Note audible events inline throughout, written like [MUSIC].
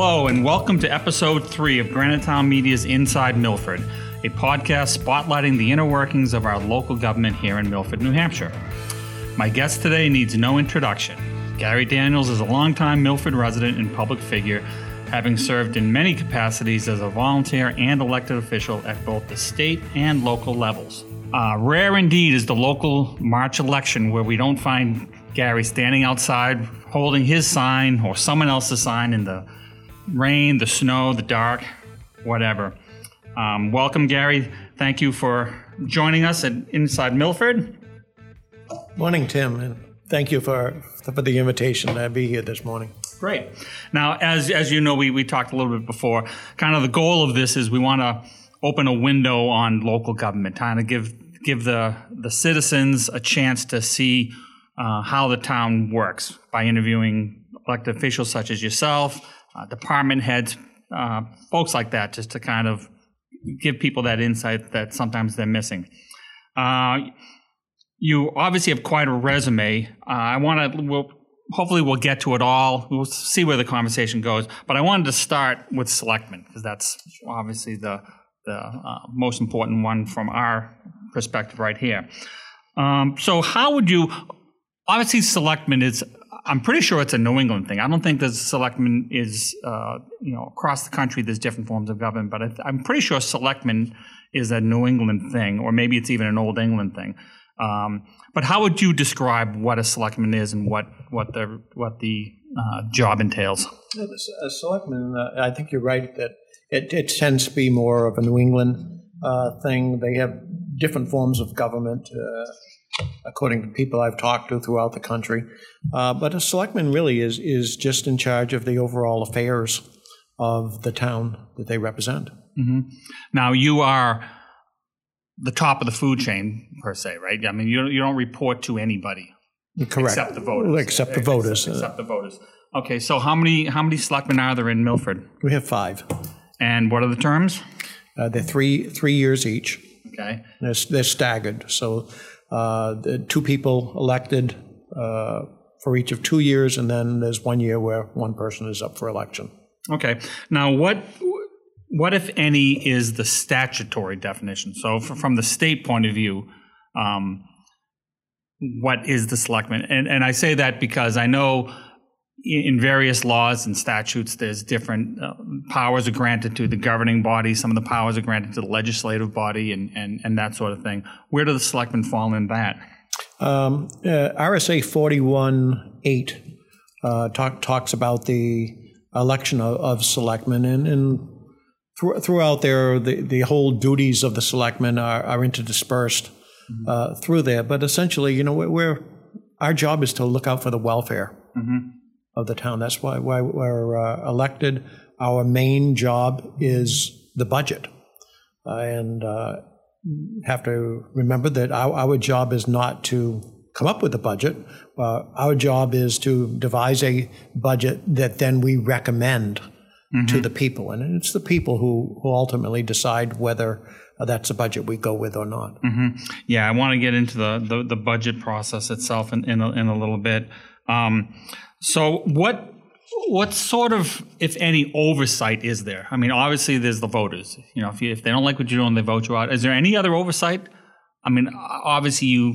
Hello, and welcome to episode three of Granite Town Media's Inside Milford, a podcast spotlighting the inner workings of our local government here in Milford, New Hampshire. My guest today needs no introduction. Gary Daniels is a longtime Milford resident and public figure, having served in many capacities as a volunteer and elected official at both the state and local levels. Uh, rare indeed is the local March election where we don't find Gary standing outside holding his sign or someone else's sign in the rain, the snow, the dark, whatever. Um, welcome, Gary. Thank you for joining us at Inside Milford. Morning, Tim, and thank you for for the invitation to be here this morning. Great. Now, as as you know, we we talked a little bit before. Kind of the goal of this is we want to open a window on local government, kind of give give the the citizens a chance to see uh, how the town works by interviewing elected officials such as yourself, uh, department heads, uh, folks like that, just to kind of give people that insight that sometimes they're missing. Uh, you obviously have quite a resume. Uh, I want to. We'll, hopefully, we'll get to it all. We'll see where the conversation goes. But I wanted to start with selectmen because that's obviously the the uh, most important one from our perspective right here. Um, so, how would you? Obviously, selectmen is. I'm pretty sure it's a New England thing. I don't think the selectmen is, uh, you know, across the country. There's different forms of government, but I, I'm pretty sure selectmen is a New England thing, or maybe it's even an Old England thing. Um, but how would you describe what a selectman is and what what the what the uh, job entails? A selectman, uh, I think you're right that it, it tends to be more of a New England uh, thing. They have different forms of government, uh, according to people I've talked to throughout the country. Uh, but a selectman really is is just in charge of the overall affairs of the town that they represent. Mm-hmm. Now you are the top of the food chain per se, right? I mean, you don't, you don't report to anybody Correct. except the voters. Except the voters. Except, except the voters. Okay, so how many how many selectmen are there in Milford? We have five. And what are the terms? Uh, they're three three years each. Okay. They're, they're staggered. So two people elected uh, for each of two years, and then there's one year where one person is up for election. Okay. Now, what what if any is the statutory definition? So, from the state point of view, um, what is the selectman? And and I say that because I know in various laws and statutes, there's different uh, powers are granted to the governing body. Some of the powers are granted to the legislative body, and and and that sort of thing. Where do the selectmen fall in that? Um, uh, RSA 41.8 uh, talk, talks about the election of, of selectmen, and, and thr- throughout there, the, the whole duties of the selectmen are, are interdispersed uh, through there. But essentially, you know, we're, we're our job is to look out for the welfare of the town. That's why, why we're uh, elected. Our main job is the budget, uh, and uh, have to remember that our, our job is not to come up with a budget. Uh, our job is to devise a budget that then we recommend to the people, and it's the people who, who ultimately decide whether uh, that's a budget we go with or not. Yeah, I want to get into the the, the budget process itself in in a, in a little bit. Um, so, what what sort of, if any, oversight is there? I mean, obviously, there's the voters. You know, if you, if they don't like what you're doing, they vote you out. Is there any other oversight? I mean, obviously, you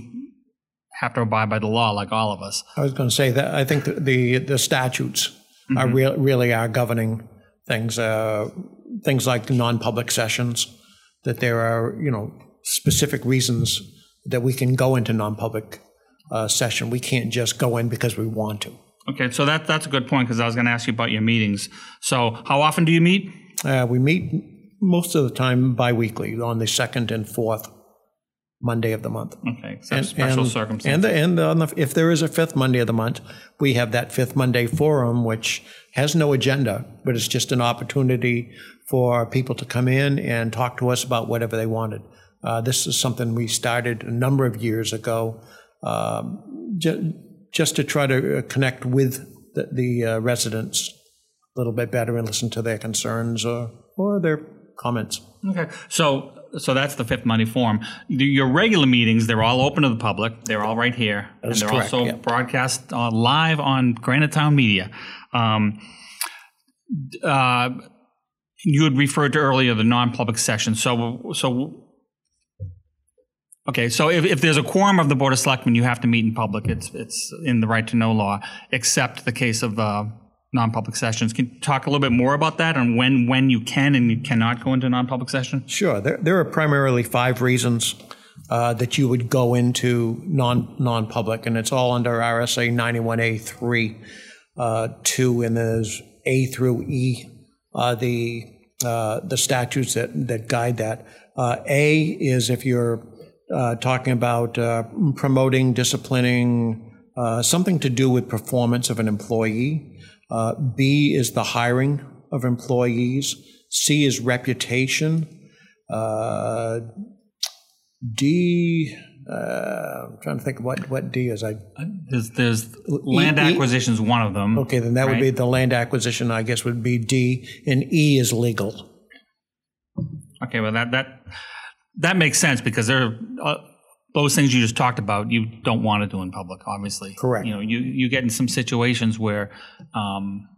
have to abide by the law, like all of us. I was going to say that I think the the, the statutes are real, really are governing things. Uh, things like non-public sessions. That there are you know specific reasons that we can go into non-public uh, session. We can't just go in because we want to. Okay, so that that's a good point because I was going to ask you about your meetings. So, how often do you meet? Uh, we meet most of the time biweekly on the second and fourth Monday of the month. Okay, except special and, circumstances. And, the, and on the, if there is a fifth Monday of the month, we have that fifth Monday forum, which has no agenda, but it's just an opportunity for people to come in and talk to us about whatever they wanted. Uh, this is something we started a number of years ago, um, ju- just to try to uh, connect with the, the uh, residents a little bit better and listen to their concerns or, or their comments. Okay, so so that's the fifth Monday forum. The- Your regular meetings, they're all open to the public. They're all right here, and they're correct, also yeah. broadcast uh, live on Granite Town Media. Um, uh, you had referred to earlier the non-public session. So, so okay. So if, if there's a quorum of the board of selectmen, you have to meet in public. It's it's in the right to know law, except the case of uh, non-public sessions. Can you talk a little bit more about that and when when you can and you cannot go into non-public session? Sure. There, there are primarily five reasons uh, that you would go into non non-public, and it's all under RSA 91A3, uh, 2, and there's A through E, uh, the the statutes that that guide that. Uh, A is if you're uh, talking about promoting, disciplining, something to do with performance of an employee. B is the hiring of employees. C is reputation. Uh, D. Uh, I'm trying to think of what, what D is. I there's, there's land e, acquisition is one of them. Okay, then that right? would be the land acquisition. I guess would be D, and E is legal. Okay, well that that that makes sense because there are uh, those things you just talked about. You don't want to do in public, obviously. Correct. You know, you you get in some situations where. Um,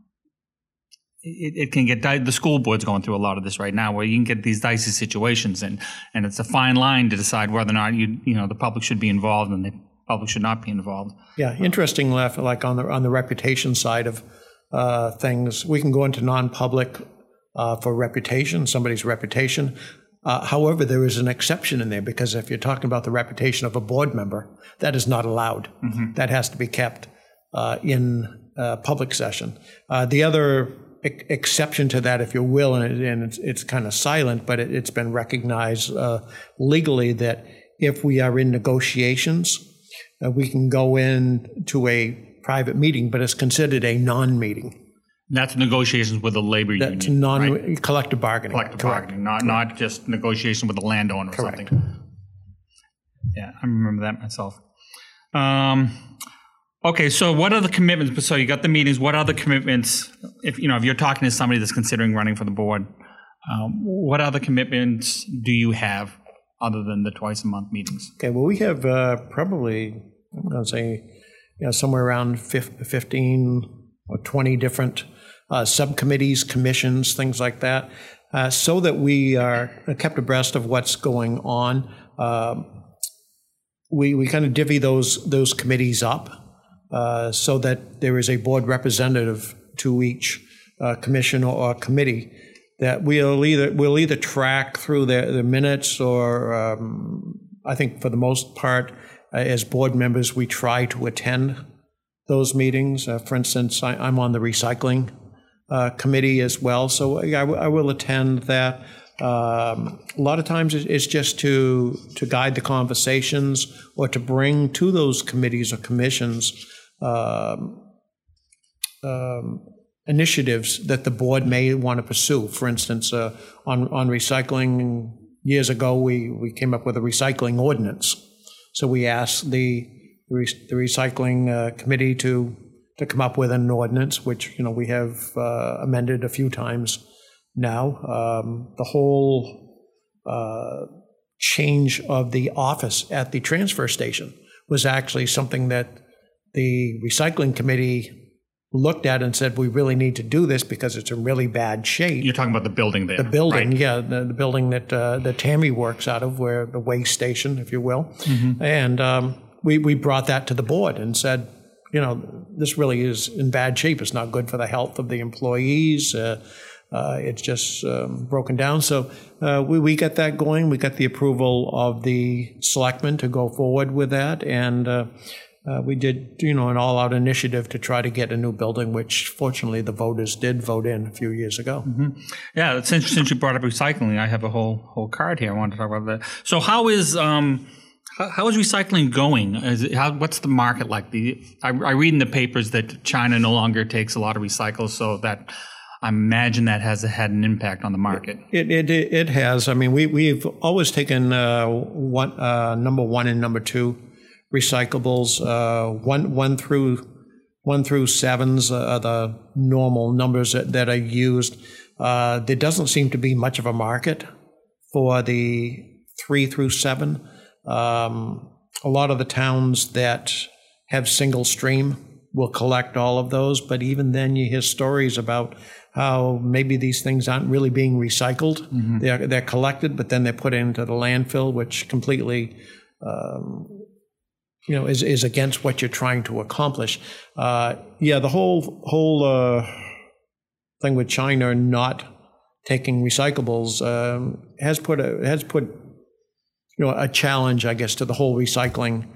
it, it, can get the school board's going through a lot of this right now where you can get these dicey situations and and it's a fine line to decide whether or not you you know the public should be involved and the public should not be involved yeah interesting left. like on the on the reputation side of uh, things we can go into non-public uh, for reputation somebody's reputation uh, however, there is an exception in there because if you're talking about the reputation of a board member, that is not allowed. Mm-hmm. That has to be kept uh, in uh, public session. Uh, the other exception to that, if you will, and, it, and it's, it's, kind of silent, but it, has been recognized uh, legally that if we are in negotiations, uh, we can go in to a private meeting, but it's considered a non-meeting. That's negotiations with the labor That's union. non right? collective bargaining. Collective Correct. bargaining, not not just negotiation with the landowner or Correct. something. Yeah, I remember that myself. Um, Okay, so what are the commitments? So you got the meetings. What are the commitments? If you know, if you're talking to somebody that's considering running for the board, um, what other commitments do you have other than the twice a month meetings? Okay, well, we have uh, probably I'm going to say, you know, somewhere around 15 or 20 different uh, subcommittees, commissions, things like that, uh, so that we are kept abreast of what's going on. Um, we we kind of divvy those those committees up. Uh, so that there is a board representative to each uh, commission or, committee that we'll either we'll either track through the, the minutes or um, I think for the most part uh, as board members we try to attend those meetings. Uh, for instance, I, am on the recycling uh, committee as well, so I, I will attend that. Um, a lot of times it's just to to guide the conversations or to bring to those committees or commissions um, um, initiatives that the board may want to pursue. For instance, uh, on on recycling, years ago we we came up with a recycling ordinance. So we asked the the, recycling uh, committee to to come up with an ordinance, which you know we have uh, amended a few times now. Um, the whole uh, change of the office at the transfer station was actually something that the recycling committee looked at and said, we really need to do this because it's in really bad shape. You're talking about the building there. The building, right? yeah, the, the, building that uh, that Tammy works out of, where the waste station, if you will. Mm-hmm. And um, we, we brought that to the board and said, you know, this really is in bad shape. It's not good for the health of the employees. Uh, uh, it's just um, broken down. So uh, we, we got that going. We got the approval of the selectmen to go forward with that. And uh, uh, we did, you know, an all-out initiative to try to get a new building, which fortunately the voters did vote in a few years ago. Mm-hmm. Yeah, since since you brought up recycling, I have a whole whole card here. I wanted to talk about that. So, how is um, how, how is recycling going? Is it, how, what's the market like? The, I, I read in the papers that China no longer takes a lot of recycles, so that I imagine that has had an impact on the market. It it, it has. I mean, we we've always taken uh, one uh, number one and number two recyclables. Uh, one one through one through sevens are the normal numbers that, that are used. Uh, there doesn't seem to be much of a market for the three through seven. Um, a lot of the towns that have single stream will collect all of those, but even then, you hear stories about how maybe these things aren't really being recycled. Mm-hmm. They're they're collected, but then they're put into the landfill, which completely. Um, you know, is, is against what you're trying to accomplish. Uh, yeah, the whole whole uh, thing with China not taking recyclables um, has put a has put you know a challenge, I guess, to the whole recycling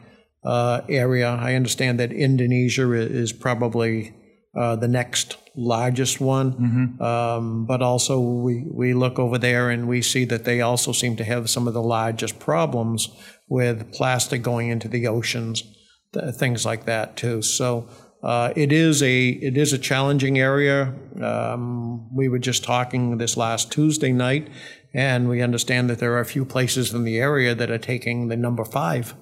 uh, area. I understand that Indonesia is probably uh, the next largest one, Mm-hmm. um, but also we we look over there and we see that they also seem to have some of the largest problems with plastic going into the oceans, th- things like that too. So. Uh, it is a it is a challenging area. Um, we were just talking this last Tuesday night, and we understand that there are a few places in the area that are taking the number five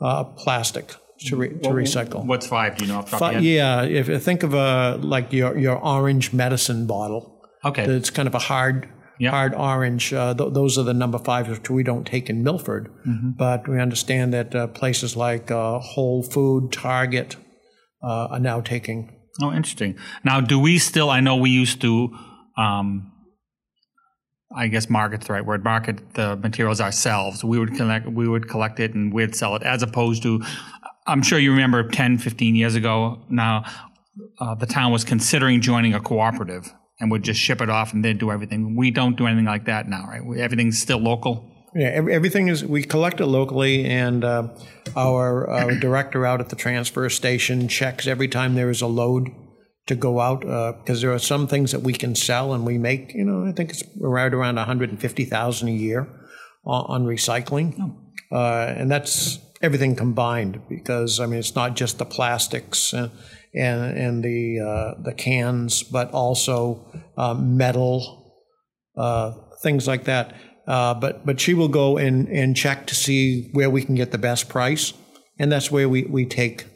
uh, plastic to, re- to recycle. What's five? Do you know off the top of your head? yeah, if you think of a like your your orange medicine bottle, Okay. it's kind of a hard Yeah. hard orange. Uh, th- those are the number five, which we don't take in Milford, Mm-hmm. but we understand that uh, places like uh, Whole Food, Target uh, are now taking. Oh, interesting. Now, do we still? I know we used to. Um, I guess market's the right word. Market the materials ourselves. We would collect. We would collect it and we'd sell it, as opposed to. I'm sure you remember 10, 15 years ago. Now, uh, the town was considering joining a cooperative and would just ship it off and they'd do everything. We don't do anything like that now, right? We, everything's still local. Yeah, ev- everything is, we collect it locally, and uh, our, our director out at the transfer station checks every time there is a load to go out, because there are some things that we can sell, and we make, you know, I think it's right around 150000 a year on, on recycling. Uh, and that's everything combined, because, I mean, it's not just the plastics and, and, and the, uh, the cans, but also uh, metal, uh, things like that. Uh, but but she will go and, and check to see where we can get the best price, and that's where we, we take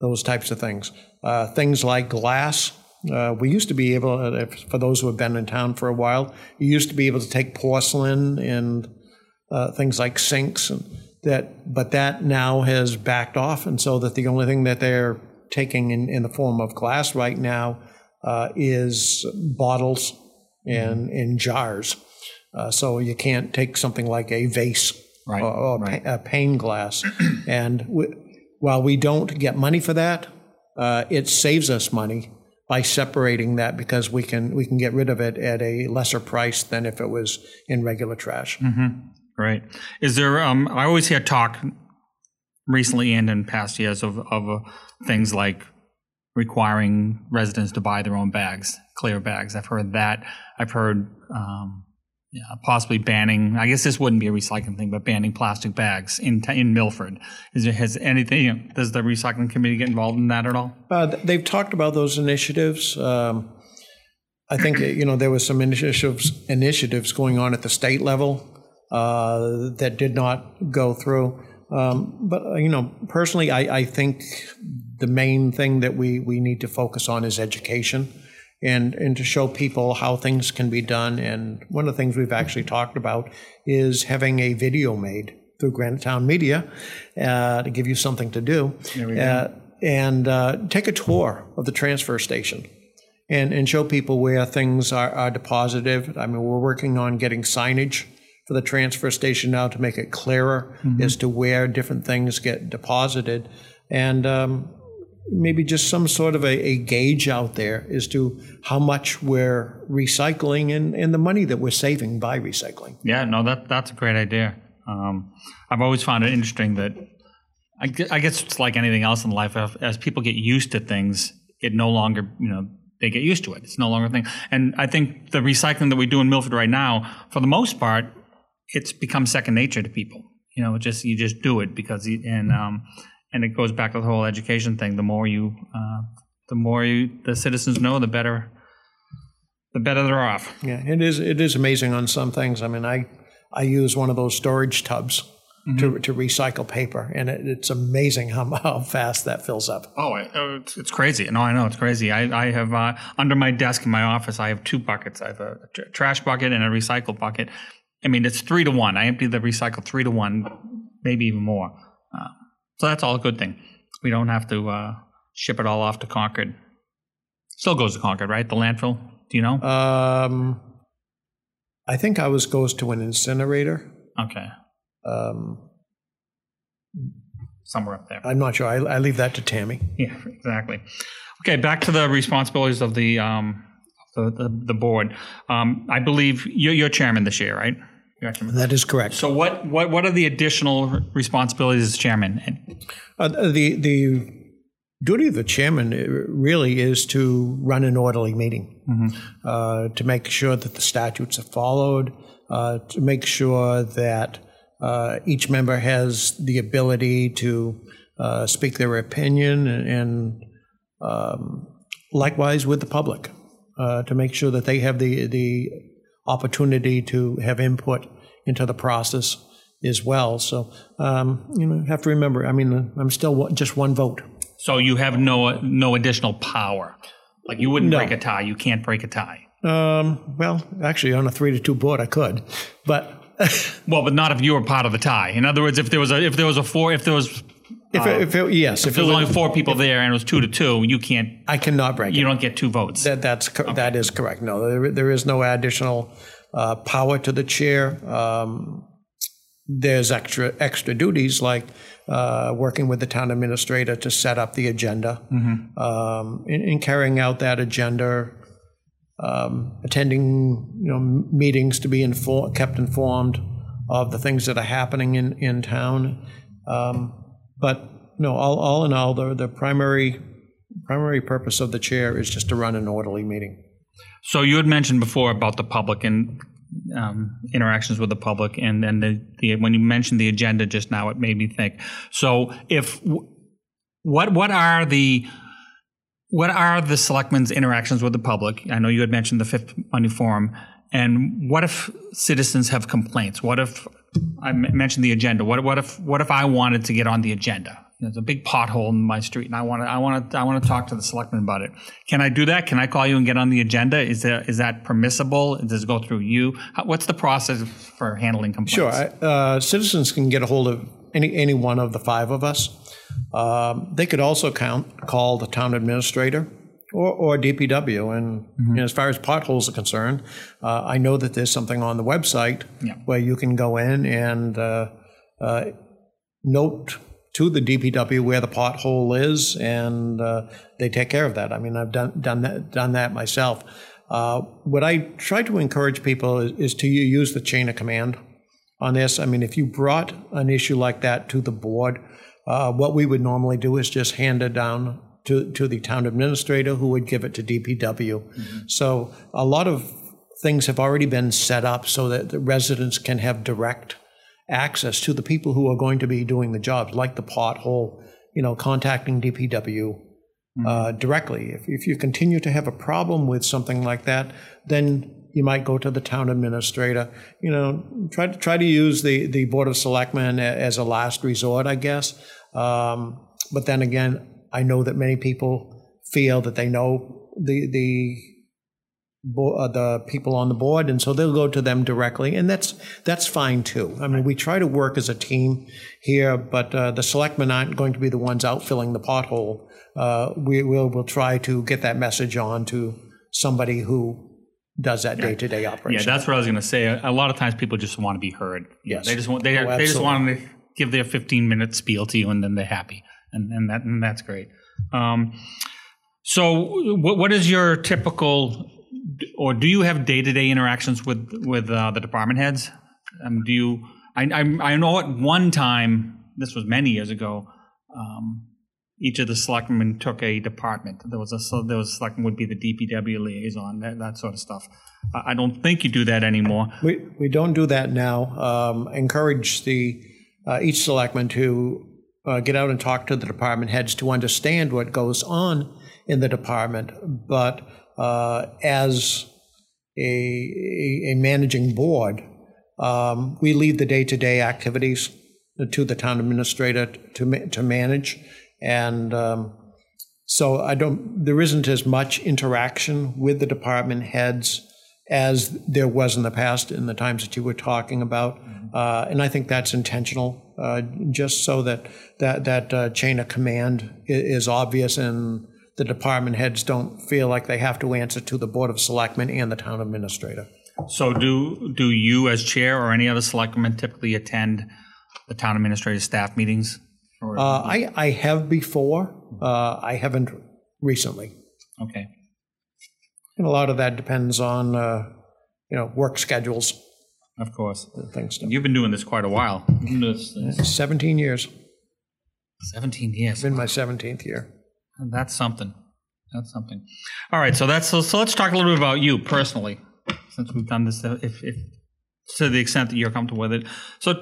those types of things. Uh, things like glass. Uh, we used to be able, uh, if, for those who have been in town for a while, you used to be able to take porcelain and uh, things like sinks and that, but that now has backed off, and so that the only thing that they're taking in, in the form of glass right now uh, is bottles and in jars. Uh, so you can't take something like a vase Right, or, or right. pa- a pane glass. and while we don't get money for that, uh, it saves us money by separating that because we can we can get rid of it at a lesser price than if it was in regular trash. Right. Is there? Um, I always hear talk recently and in past years of of uh, things like requiring residents to buy their own bags, clear bags. I've heard that. I've heard. Um, yeah, possibly banning. I guess this wouldn't be a recycling thing, but banning plastic bags in in Milford. Is there has anything? You know, does the recycling committee get involved in that at all? Uh, they've talked about those initiatives. Um, I think [CLEARS THROAT] you know there was some initiatives initiatives going on at the state level uh, that did not go through. Um, but uh, you know, personally, I, I think the main thing that we we need to focus on is education. And, and to show people how things can be done. And one of the things we've actually talked about is having a video made through Granite Town Media uh, to give you something to do. Uh, and uh, take a tour of the transfer station and, and show people where things are, are deposited. I mean, we're working on getting signage for the transfer station now to make it clearer as to where different things get deposited. And um, maybe just some sort of a, a gauge out there as to how much we're recycling and, and the money that we're saving by recycling. Yeah, no, that that's a great idea. Um, I've always found it interesting that I, I guess it's like anything else in life. As, people get used to things, it no longer, you know, they get used to it. It's no longer a thing. And I think the recycling that we do in Milford right now, for the most part, it's become second nature to people. You know, just you just do it because and um, and it goes back to the whole education thing. The more you, uh, the more you, the citizens know, the better, the better they're off. Yeah, it is. It is amazing on some things. I mean, I I use one of those storage tubs to, to recycle paper, and it, it's amazing how [LAUGHS] how fast that fills up. Oh, I- oh, it's, it's crazy. No, I know it's crazy. I, I have uh, under my desk in my office, I have two buckets. I have a tr- trash bucket and a recycle bucket. I mean, it's three to one. I empty the recycle three to one, maybe even more. So that's all a good thing. We don't have to uh, ship it all off to Concord. Still goes to Concord, right? The landfill. Do you know? Um, I think ours goes to an incinerator. okay, Um, somewhere up there. I'm not sure. I, I leave that to Tammy. Yeah, [LAUGHS] exactly. Okay, back to the responsibilities of the um, the, the, the board. Um, I believe you're, you're chairman this year, right? You're. That is correct. So what, what what are the additional responsibilities as chairman? And- Uh, the the duty of the chairman uh, really is to run an orderly meeting, uh, to make sure that the statutes are followed, uh, to make sure that uh, each member has the ability to uh, speak their opinion, and, and um, likewise with the public, uh, to make sure that they have the the opportunity to have input into the process as well. So um, you know, have to remember. I mean, I'm still just one vote. So you have no no additional power. Like you wouldn't No. break a tie. You can't break a tie. Um, well, actually, on a three to two board, I could, but [LAUGHS] Well, but not if you were part of the tie. In other words, if there was a if there was a four if there was if if, it, if it, yes, if there's it only four people there and it was two to two, you can't I cannot break you it. don't get two votes. That that's cor- that is correct. No, there, there is no additional uh, power to the chair. Um, there's extra extra duties like uh, working with the town administrator to set up the agenda, um, in, in carrying out that agenda, um, attending you know meetings to be infor- kept informed of the things that are happening in in town. Um, but no, all, all in all, the the primary primary purpose of the chair is just to run an orderly meeting. So you had mentioned before about the public and um, interactions with the public, and then the, the when you mentioned the agenda just now, it made me think. So if what what are the what are the selectmen's interactions with the public? I know you had mentioned the fifth Monday forum, and what if citizens have complaints? What if I mentioned the agenda? What what if what if I wanted to get on the agenda? There's a big pothole in my street, and I want to I want to I want to talk to the selectman about it. Can I do that? Can I call you and get on the agenda? Is that is that permissible? Does it go through you? How, what's the process for handling complaints? Sure, I- uh, citizens can get a hold of any any one of the five of us. Um, they could also count call the town administrator or, or DPW. And you know, as far as potholes are concerned, uh, I know that there's something on the website Yeah. where you can go in and uh, uh, note to the DPW where the pothole is, and uh, they take care of that. I mean, I've done done that done that myself. Uh, what I try to encourage people is, is to use the chain of command on this. I mean, if you brought an issue like that to the board, uh, what we would normally do is just hand it down to, to the town administrator who would give it to DPW. So a lot of things have already been set up so that the residents can have direct access to the people who are going to be doing the jobs, like the pothole, you know, contacting DPW uh, directly. If, if you continue to have a problem with something like that, then you might go to the town administrator. You know, try to try to use the the board of selectmen as a last resort, I guess. Um, but then again, I know that many people feel that they know the the uh, the people on the board, and so they'll go to them directly, and that's that's fine too. I mean, we try to work as a team here, but uh, the selectmen aren't going to be the ones out filling the pothole. Uh, we will will try to get that message on to somebody who does that day to day operation. Yeah, that's what I was going to say. A lot of times people just want to be heard. Yes. they just want they, Oh, they just want to give their 15 minute spiel to you, and then they're happy, and and that and that's great. Um, so, what what is your typical, or do you have day to day interactions with with uh, the department heads? Um, do you? I, I I know at one time this was many years ago. Um, each of the selectmen took a department. There was a so there was selectman would be the DPW liaison, that, that sort of stuff. I don't think you do that anymore. We, we don't do that now. Um, encourage the, uh, each selectman to uh, get out and talk to the department heads to understand what goes on in the department. But uh, as a, a, managing board, um, we leave the day-to-day activities to the town administrator to, to manage. And um, so I don't, there isn't as much interaction with the department heads as there was in the past in the times that you were talking about. Uh, and I think that's intentional, uh, just so that that, that uh, chain of command i- is obvious and the department heads don't feel like they have to answer to the Board of Selectmen and the town administrator. So do do you as chair or any other selectman typically attend the town administrative staff meetings? Or- Uh, I, I have before, uh, I haven't recently. okay. And a lot of that depends on, uh, you know, work schedules Of course. Thanks. things. You've been doing this quite a while. You've been this, uh, 17 years, 17 years. been my 17th year. That's something. That's something. All right, so that's so, so let's talk a little bit about you personally, since we've done this. If, if to the extent that you're comfortable with it, so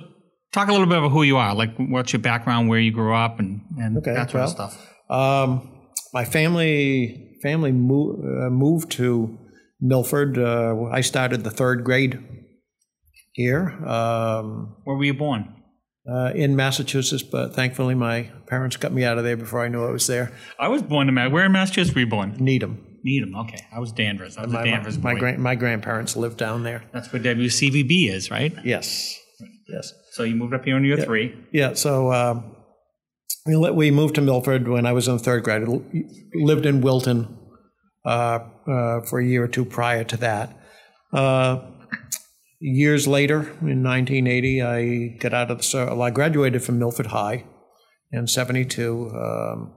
talk a little bit about who you are, like what's your background, where you grew up, and and Okay, that sort of well, stuff. Um, my family family mo- uh, moved to Milford. Uh, I started the third grade here um, Where were you born? uh, in Massachusetts, but thankfully my parents got me out of there before I knew I was there. I was born in Ma- where in Massachusetts were you born? Needham. Needham. Okay, I was Danvers. I was a My, Danvers my, boy. gran- my grandparents lived down there. That's where WCVB is, right? Yes. Yes. So you moved up here when you were three. Yeah, so um, we, we moved to Milford when I was in third grade. I lived in Wilton uh, uh, for a year or two prior to that. Uh, years later, in 1980, I got out of the well, I graduated from Milford High in 72. Um,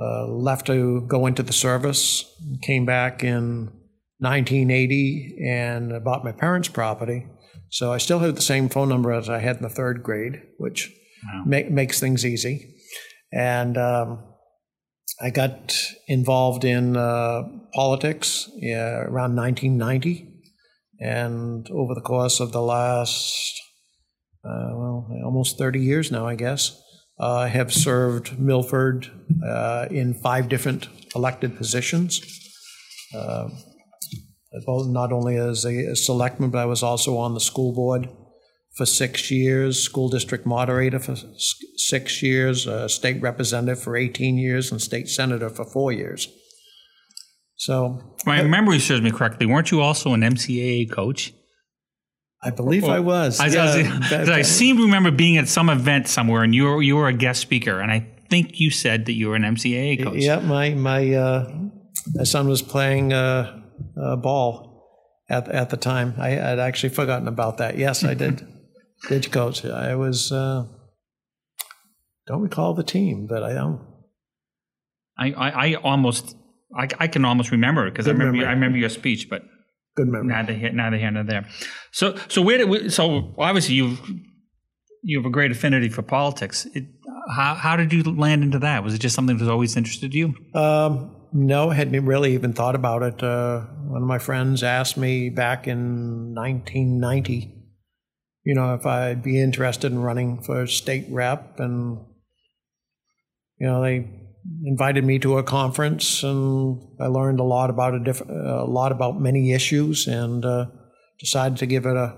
uh, left to go into the service, came back in 1980 and bought my parents' property. So I still have the same phone number as I had in the third grade, which Wow. ma- makes things easy. And um, I got involved in uh, politics yeah, around 1990. And over the course of the last, uh, well, almost 30 years now, I guess, uh, have served Milford uh, in five different elected positions. Uh, not only as a, a selectman, but I was also on the school board for six years, school district moderator for six years, uh, state representative for 18 years, and state senator for four years. So My memory serves me correctly. Weren't you also an MCAA coach? I believe I was. I, I, Yeah, was- that- I seem to remember being at some event somewhere, and you were you were a guest speaker, and I think you said that you were an MCAA coach. Yeah, my my uh, my son was playing uh, uh, ball at at the time. I had actually forgotten about that. Yes, I did. [LAUGHS] did coach. I was. Uh, don't recall the team, but I don't. I, I, I almost I, I can almost remember it because I remember memory. I remember your speech, but Good memory. neither here neither here nor there. So so where did we, so obviously you you have a great affinity for politics. It, how how did you land into that? Was it just something that always interested you? Um, no, I hadn't really even thought about it. Uh, one of my friends asked me back in 1990, you know, if I'd be interested in running for state rep, and you know, they invited me to a conference, and I learned a lot about a different, a lot about many issues, and uh, decided to give it a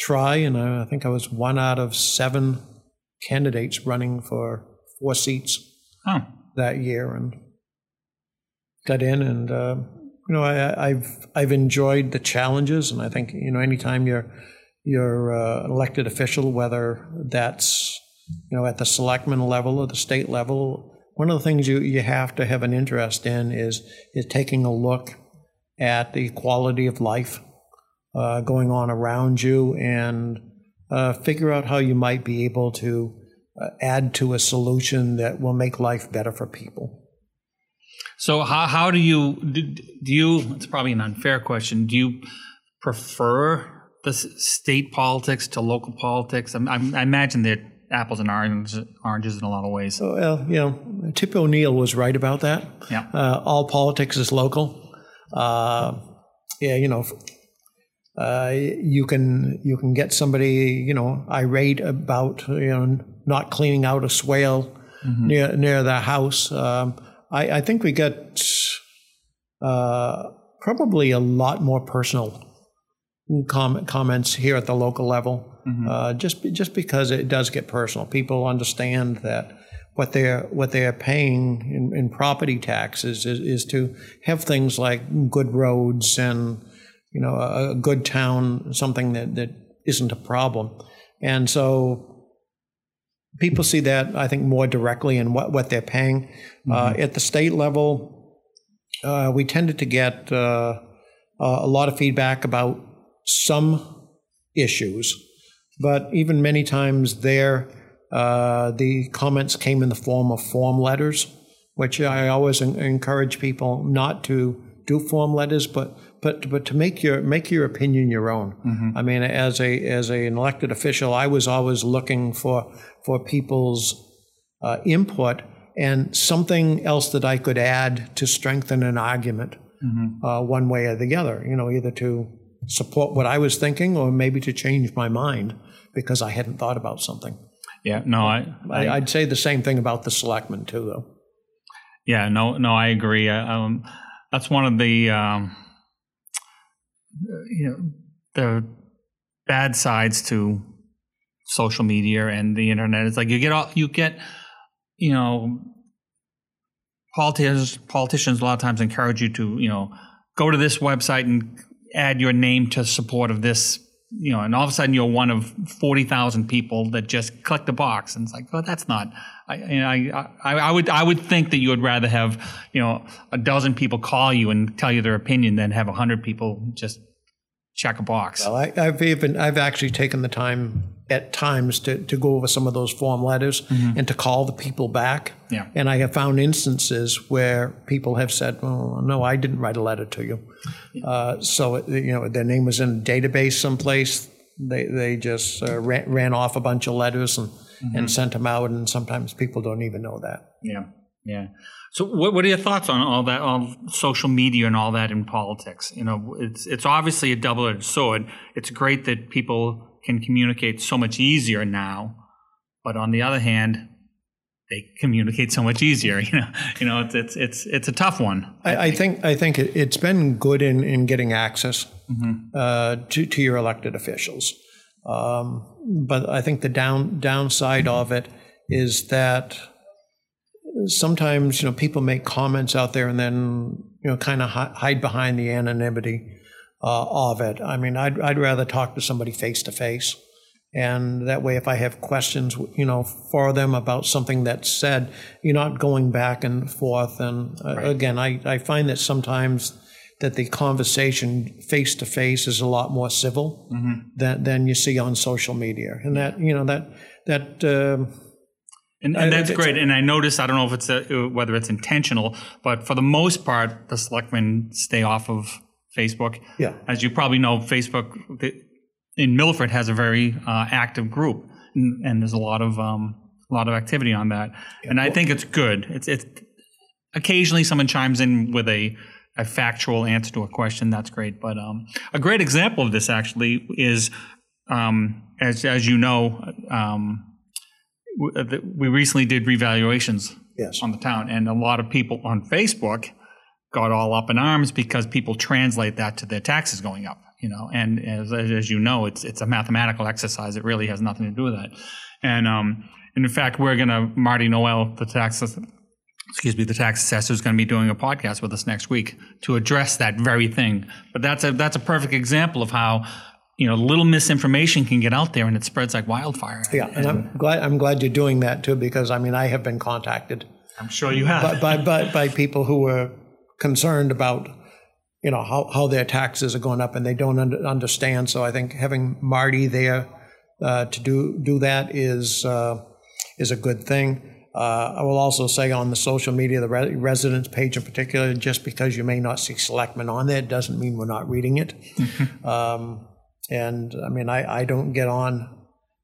try. And I, I think I was one out of seven candidates running for four seats Oh, that year and got in and uh, you know I, I've I've enjoyed the challenges and I think you know anytime you're you're uh, an elected official whether that's you know at the selectman level or the state level one of the things you, you have to have an interest in is is taking a look at the quality of life uh, going on around you and uh, figure out how you might be able to uh, add to a solution that will make life better for people. so how how do you do, you? It's probably an unfair question. Do you prefer the state politics to local politics? I'm, I'm, I imagine they're apples and oranges, oranges in a lot of ways. Well, you know, Tip O'Neill was right about that. Yeah. Uh, all politics is local. Uh, yeah, you know, uh, you can you can get somebody you know irate about you know not cleaning out a swale near near their house. Um, I, I think we get uh, probably a lot more personal com- comments here at the local level. Uh, just just because it does get personal, people understand that what they're what they're paying in, in property taxes is, is to have things like good roads and you know a, a good town, something that, that isn't a problem. And so people see that I think more directly in what what they're paying. Uh, at the state level, uh, we tended to get uh, a lot of feedback about some issues, but even many times there, uh, the comments came in the form of form letters, which I always en- encourage people not to do form letters, but but but to make your make your opinion your own. I mean, as a as a, an elected official, I was always looking for for people's uh, input and something else that I could add to strengthen an argument, uh, one way or the other. You know, either to support what I was thinking or maybe to change my mind because I hadn't thought about something. Yeah, no, I, I, I'd say the same thing about the selectmen too, though. Yeah, no, no, I agree. Uh, Um, that's one of the, um, you know, the bad sides to social media and the internet. It's like you get all you get, you know, politicians politicians a lot of times encourage you to, you know, go to this website and add your name to support of this. You know, and all of a sudden you're one of forty thousand people that just click the box, and it's like, oh, that's not. I, you know, I, I, I would, I would think that you would rather have, you know, a dozen people call you and tell you their opinion than have a hundred people just check a box. Well, I, I've even I've actually taken the time at times to, to go over some of those form letters and to call the people back. Yeah. And I have found instances where people have said, "Oh no, I didn't write a letter to you." Uh, so it, you know their name was in a database someplace. They they just uh, ran, ran off a bunch of letters and, and sent them out, and sometimes people don't even know that. Yeah, yeah. So, what, what are your thoughts on all that, all social media and all that in politics? You know, it's it's obviously a double-edged sword. It's great that people can communicate so much easier now, but on the other hand, they communicate so much easier. [LAUGHS] You know, you know, it's it's it's it's a tough one. I, I think I think it, it's been good in, in getting access uh, to to your elected officials, um, but I think the down downside of it is that sometimes you know people make comments out there and then you know kind of hide behind the anonymity uh, of it. I mean, I'd I'd rather talk to somebody face to face. And that way, if I have questions, you know, for them about something that's said, you're not going back and forth. And uh, again, I, I find that sometimes that the conversation face to face is a lot more civil than, than you see on social media. And that, you know, that, that, um And, and that's great. And I notice, I don't know if it's a, whether it's intentional, but for the most part, the selectmen stay off of Facebook. Yeah. As you probably know, Facebook in Milford has a very uh, active group, and, and there's a lot of um, a lot of activity on that. and I think it's good. It's it's occasionally someone chimes in with a a factual answer to a question. That's great. But um, a great example of this actually is, um, as as you know, um, uh, we recently did revaluations Yes. on the town, and a lot of people on Facebook got all up in arms because people translate that to their taxes going up. You know, and as, as you know, it's it's a mathematical exercise. It really has nothing to do with that. And um, and in fact, we're gonna Marty Noel, the tax excuse me, the tax assessor is going to be doing a podcast with us next week to address that very thing. But that's a that's a perfect example of how you know little misinformation can get out there and it spreads like wildfire. yeah, and I'm glad I'm glad you're doing that too because I mean I have been contacted I'm sure you have. by by by, by people who were concerned about you know how, how their taxes are going up and they don't under, understand. So I think having Marty there uh, to do do that is uh, is a good thing. Uh, I will also say on the social media, the re- residents page in particular, just because you may not see selectmen on there doesn't mean we're not reading it. um, and I mean, I, I don't get on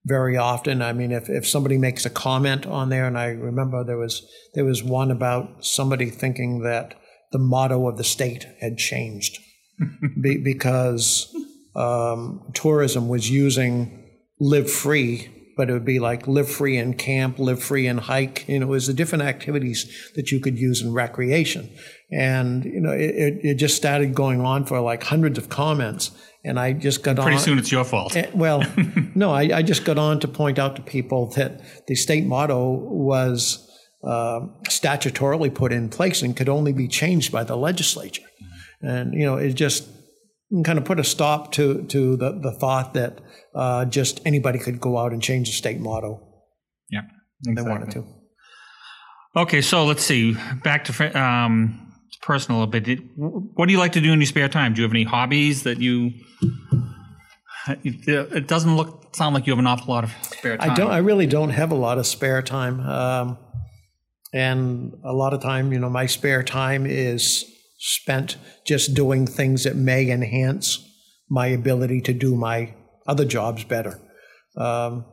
very often. I mean, if, if somebody makes a comment on there, and I remember there was there was one about somebody thinking that the motto of the state had changed [LAUGHS] be, because um, tourism was using live free, but it would be like live free and camp, live free and hike. You know, it was the different activities that you could use in recreation. And, you know, it, it just started going on for like hundreds of comments. And I just got Pretty on. Pretty soon it's your fault. Eh, Well, [LAUGHS] no, I, I just got on to point out to people that the state motto was uh, statutorily put in place and could only be changed by the legislature. And, you know, it just kind of put a stop to, to the, the thought that uh, just anybody could go out and change the state motto. Yeah. they wanted to. Okay, so let's see. Back to um, personal a bit. Did- What do you like to do in your spare time? Do you have any hobbies that you? It doesn't look sound like you have an awful lot of spare time. I don't. I really don't have a lot of spare time, um, and a lot of time, you know, my spare time is spent just doing things that may enhance my ability to do my other jobs better. Um,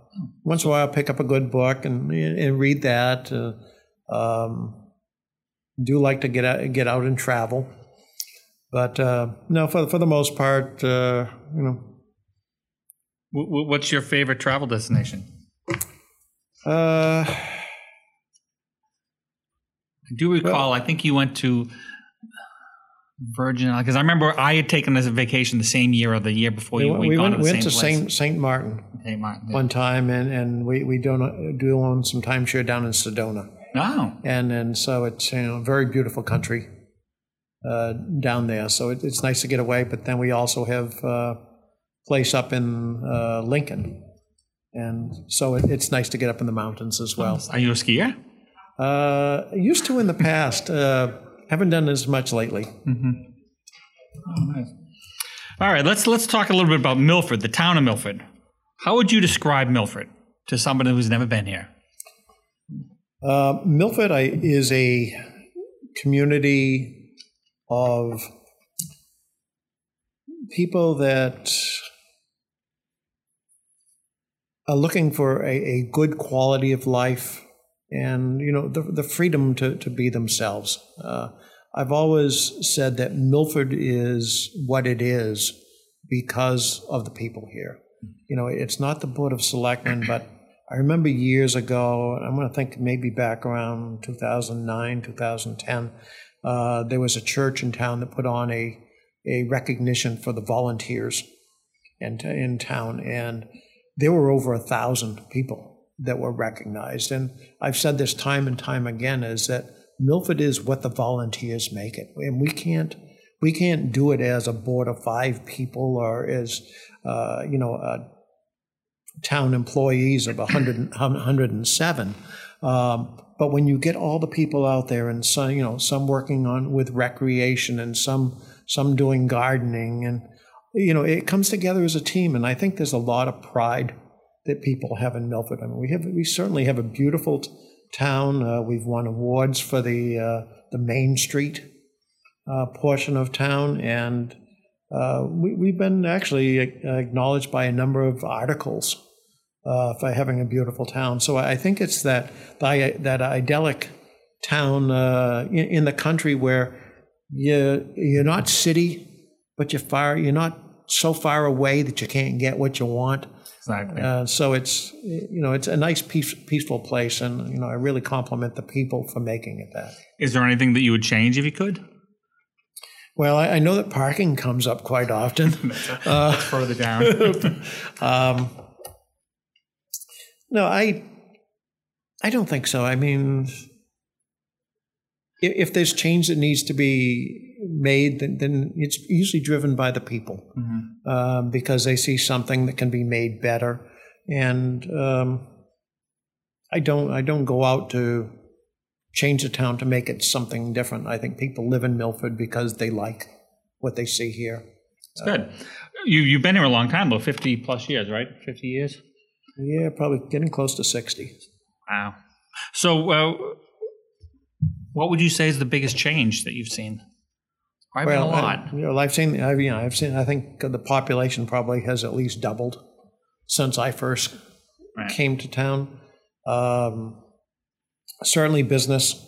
once in a while, I'll pick up a good book and, and read that. Uh, um, do like to get out, get out and travel, but uh, no, for for the most part, uh, you know. Wh- wh- What's your favorite travel destination? Uh, I do recall. I think you went to Virgin Islands because I remember I had taken this vacation the same year or the year before we, you. went- we'd we went, to the went to. Saint Saint Martin. Saint Martin. one time, and, and we we do do own some timeshare down in Sedona, Oh, and and so it's you know a very beautiful country uh, down there. So it, it's nice to get away, but then we also have a place up in uh, Lincoln, and so it, it's nice to get up in the mountains as well. are you a skier? Uh, used to in the past, uh, haven't done as much lately. Oh, nice. All right, let's let's talk a little bit about Milford, the town of Milford. How would you describe Milford to somebody who's never been here? Uh, Milford I, is a community of people that are looking for a, a good quality of life and you know the, the freedom to, to be themselves. Uh, I've always said that Milford is what it is because of the people here. You know, it's not the Board of Selectmen, but I remember years ago, I'm going to think maybe back around 2009, 2010, uh, there was a church in town that put on a, a recognition for the volunteers in, in town. And there were over a thousand people that were recognized. And I've said this time and time again is that Milford is what the volunteers make it. And we can't, we can't do it as a board of five people or as, uh, you know, a town employees of 100, 107. Um, but when you get all the people out there and some, you know, some working on with recreation and some some doing gardening and you know, it comes together as a team. And I think there's a lot of pride that people have in Milford. I mean, we have we certainly have a beautiful t- town. Uh, we've won awards for the uh, the Main Street uh, portion of town, and uh, we, we've been actually acknowledged by a number of articles uh, for having a beautiful town. So I think it's that that, that idyllic town uh, in, in the country where you you're not city, but you're far you're not so far away that you can't get what you want. Exactly. Uh, so it's you know it's a nice peace, peaceful place, and you know I really compliment the people for making it that. Is there anything that you would change if you could? Well, I, I know that parking comes up quite often. [LAUGHS] That's further down. [LAUGHS] um, no, I I don't think so. I mean, if, if there's change that needs to be made, then, then it's usually driven by the people Mhm. um, because they see something that can be made better. And um, I don't I don't go out to change the town to make it something different. I think people live in Milford because they like what they see here. It's good. You you've been here a long time, though, fifty plus years, right? Fifty years. Yeah, probably getting close to 60. Wow. So, uh, what would you say is the biggest change that you've seen? I've been a I- lot. you know, I've seen, I've, you know, I've seen, I think the population probably has at least doubled since I first Right. came to town. Um, certainly business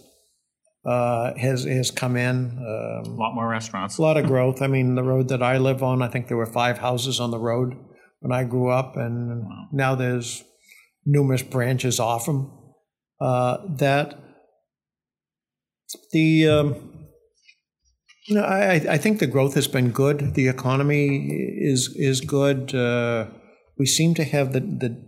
uh, has, has come in. a Um, lot more restaurants. a lot of growth. I mean, the road that I live on, I think there were five houses on the road when I grew up, and now there's numerous branches off them. Uh, that the um, you know, I, I- I think the growth has been good. The economy is is good. Uh, we seem to have the, the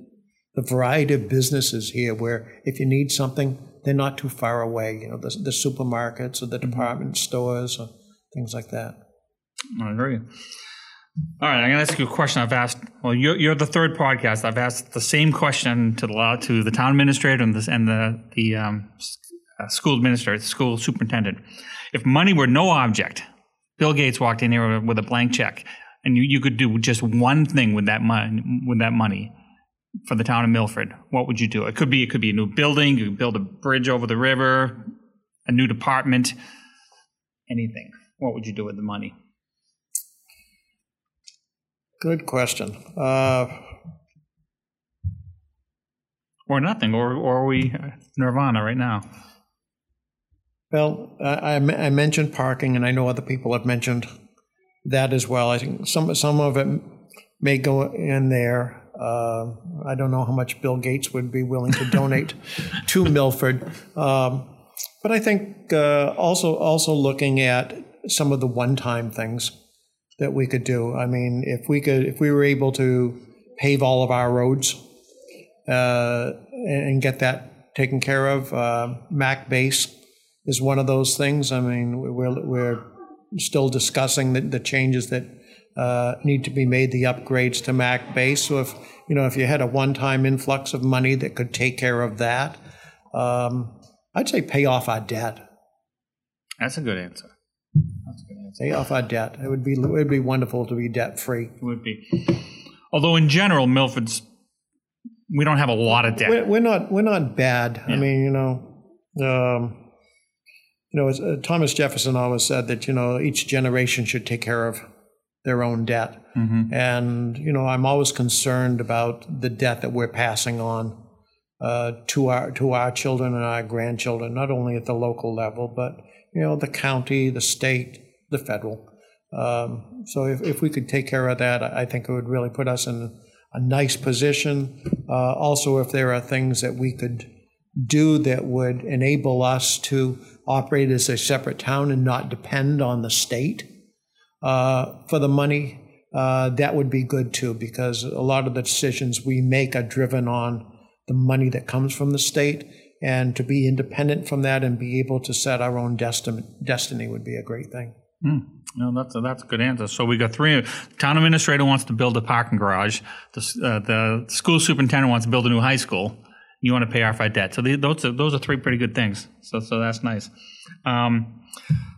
the variety of businesses here, where if you need something, they're not too far away. You know, the, the supermarkets or the department stores or things like that. I agree. All right, I'm going to ask you a question I've asked Well, you're, you're the third podcast. I've asked the same question to the to the town administrator and the and the the um, uh, school administrator, the school superintendent. If money were no object, Bill Gates walked in here with a blank check, and you, you could do just one thing with that money with that money for the town of Milford. What would you do? It could be it could be a new building. You could build a bridge over the river, a new department, anything. What would you do with the money? Good question. Uh, or nothing, or or are we nirvana right now? Well, I, I mentioned parking, and I know other people have mentioned that as well. I think some some of it may go in there. Uh, I don't know how much Bill Gates would be willing to donate [LAUGHS] to Milford, um, but I think uh, also also looking at some of the one-time things that we could do. I mean, if we could, if we were able to pave all of our roads uh, and get that taken care of, uh, Mac Base is one of those things. I mean, we're we're still discussing the, the changes that uh, need to be made, the upgrades to Mac Base. So if you know, if you had a one-time influx of money that could take care of that, um, I'd say pay off our debt. That's a good answer. Pay off our debt. It would be it would be wonderful to be debt free. It would be. Although in general, Milford's we don't have a lot of debt. We're, we're not we're not bad. Yeah. I mean, you know, um, you know, uh, Thomas Jefferson always said that you know each generation should take care of their own debt, mm-hmm. and you know, I'm always concerned about the debt that we're passing on uh, to our to our children and our grandchildren, not only at the local level, but you know, the county, the state, the federal. Um, so if, if we could take care of that, I think it would really put us in a nice position. Uh, also, if there are things that we could do that would enable us to operate as a separate town and not depend on the state uh, for the money, uh, that would be good too, because a lot of the decisions we make are driven on the money that comes from the state and to be independent from that and be able to set our own destiny, destiny would be a great thing. Mm. No, that's a, that's a good answer. So we got three. Town administrator wants to build a parking garage. The, uh, the school superintendent wants to build a new high school. You want to pay off our debt. So the, those are those are three pretty good things. So so that's nice. Um,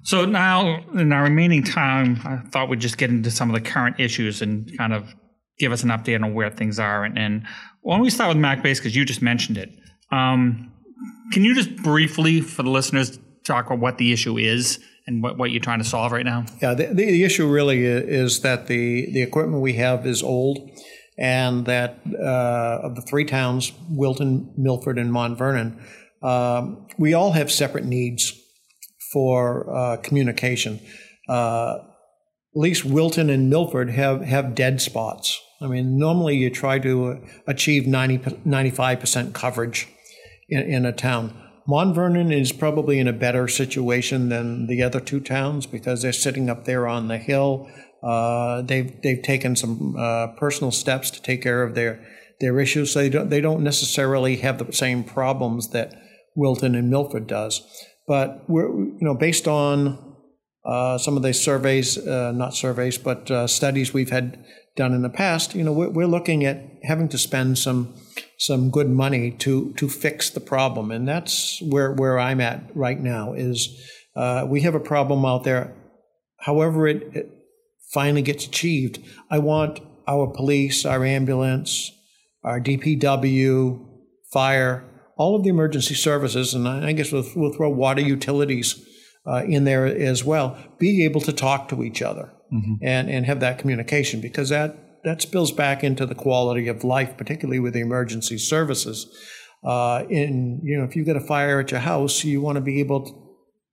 so now in our remaining time, I thought we'd just get into some of the current issues and kind of give us an update on where things are. And, and why don't we start with MacBase because you just mentioned it. Um, can you just briefly, for the listeners, talk about what the issue is and what, what you're trying to solve right now? Yeah, the, the issue really is that the, the equipment we have is old and that uh, of the three towns, Wilton, Milford, and Mont Vernon, um, we all have separate needs for uh, communication. Uh, at least Wilton and Milford have, have dead spots. I mean, normally you try to achieve 90, 95% coverage in, in a town. Mount Vernon is probably in a better situation than the other two towns because they're sitting up there on the hill. Uh, they've they've taken some uh, personal steps to take care of their their issues. So they don't they don't necessarily have the same problems that Wilton and Milford does. But we're you know based on uh, some of the surveys, uh, not surveys, but uh, studies we've had done in the past, you know, we're, we're looking at having to spend some some good money to to fix the problem, and that's where where I'm at right now. Is uh, we have a problem out there. However, it, it finally gets achieved, I want our police, our ambulance, our DPW, fire, all of the emergency services, and I guess we'll, we'll throw water utilities uh, in there as well, be able to talk to each other mm-hmm. and, and have that communication because that that spills back into the quality of life, particularly with the emergency services. Uh, in you know, if you get a fire at your house, you want to be able to,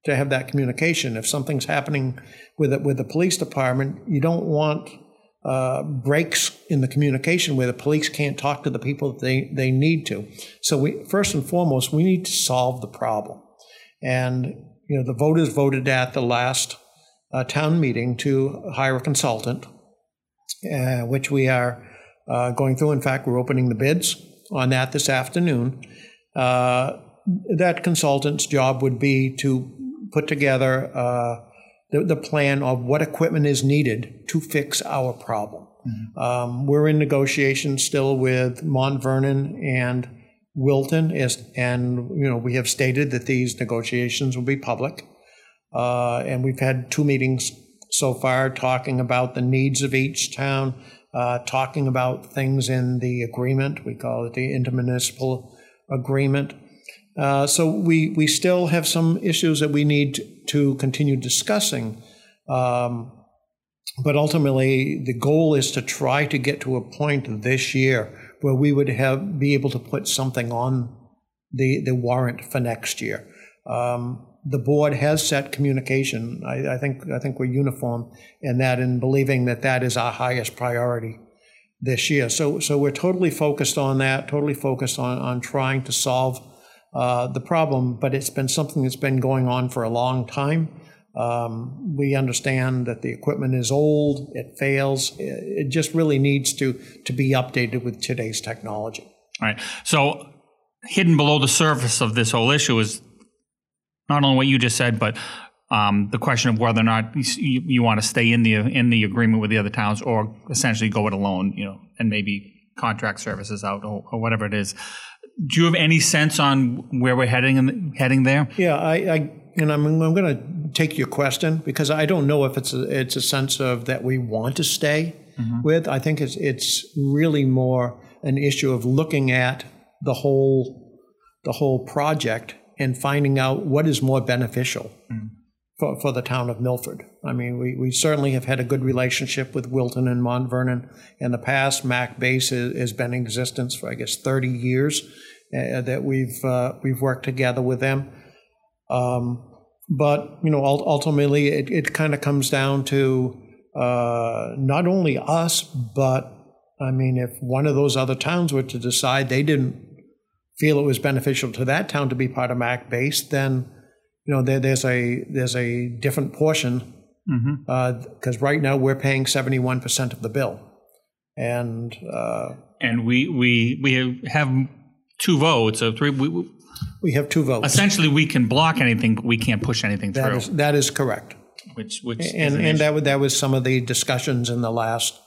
have that communication. If something's happening with it, with the police department, you don't want uh, breaks in the communication where the police can't talk to the people that they, they need to. So we first and foremost, we need to solve the problem. And you know, the voters voted at the last uh, town meeting to hire a consultant uh, which we are uh, going through. In fact, we're opening the bids on that this afternoon. Uh, that consultant's job would be to put together uh, the, the, plan of what equipment is needed to fix our problem. Um, we're in negotiations still with Mont Vernon and Wilton, is, and you know we have stated that these negotiations will be public. Uh, and we've had two meetings so far talking about the needs of each town, uh, talking about things in the agreement. We call it the intermunicipal agreement. Uh, so we, we still have some issues that we need to continue discussing. Um, but ultimately, the goal is to try to get to a point this year where we would have be able to put something on the, the warrant for next year. Um, the board has set communication. I, I, think I think we're uniform in that, in believing that that is our highest priority this year. So so we're totally focused on that. Totally focused on on trying to solve uh, the problem. But it's been something that's been going on for a long time. Um, we understand that the equipment is old. It fails. It just really needs to to be updated with today's technology. All right. So hidden below the surface of this whole issue is not only what you just said, but um, the question of whether or not you, you, want to stay in the in the agreement with the other towns, or essentially go it alone, you know, and maybe contract services out or, or whatever it is. Do you have any sense on where we're heading in, heading there? Yeah, I, I and I'm, I'm going to take your question because I don't know if it's a, it's a sense of that we want to stay mm-hmm. with. I think it's it's really more an issue of looking at the whole the whole project and finding out what is more beneficial mm. for, for the town of Milford. I mean, we, we certainly have had a good relationship with Wilton and Mont Vernon in the past. Mac Base has, has been in existence for, I guess, 30 years uh, that we've, uh, we've worked together with them. Um, but, you know, ultimately it, it kind of comes down to uh, not only us, but I mean, if one of those other towns were to decide they didn't feel it was beneficial to that town to be part of MAC base, then you know there, there's a there's a different portion because mm-hmm. uh, right now we're paying seventy one percent of the bill, and uh, and we we we have two votes, so three. We, we have two votes. Essentially, we can block anything, but we can't push anything that through. Is, that is correct. Which which and and that that was some of the discussions in the last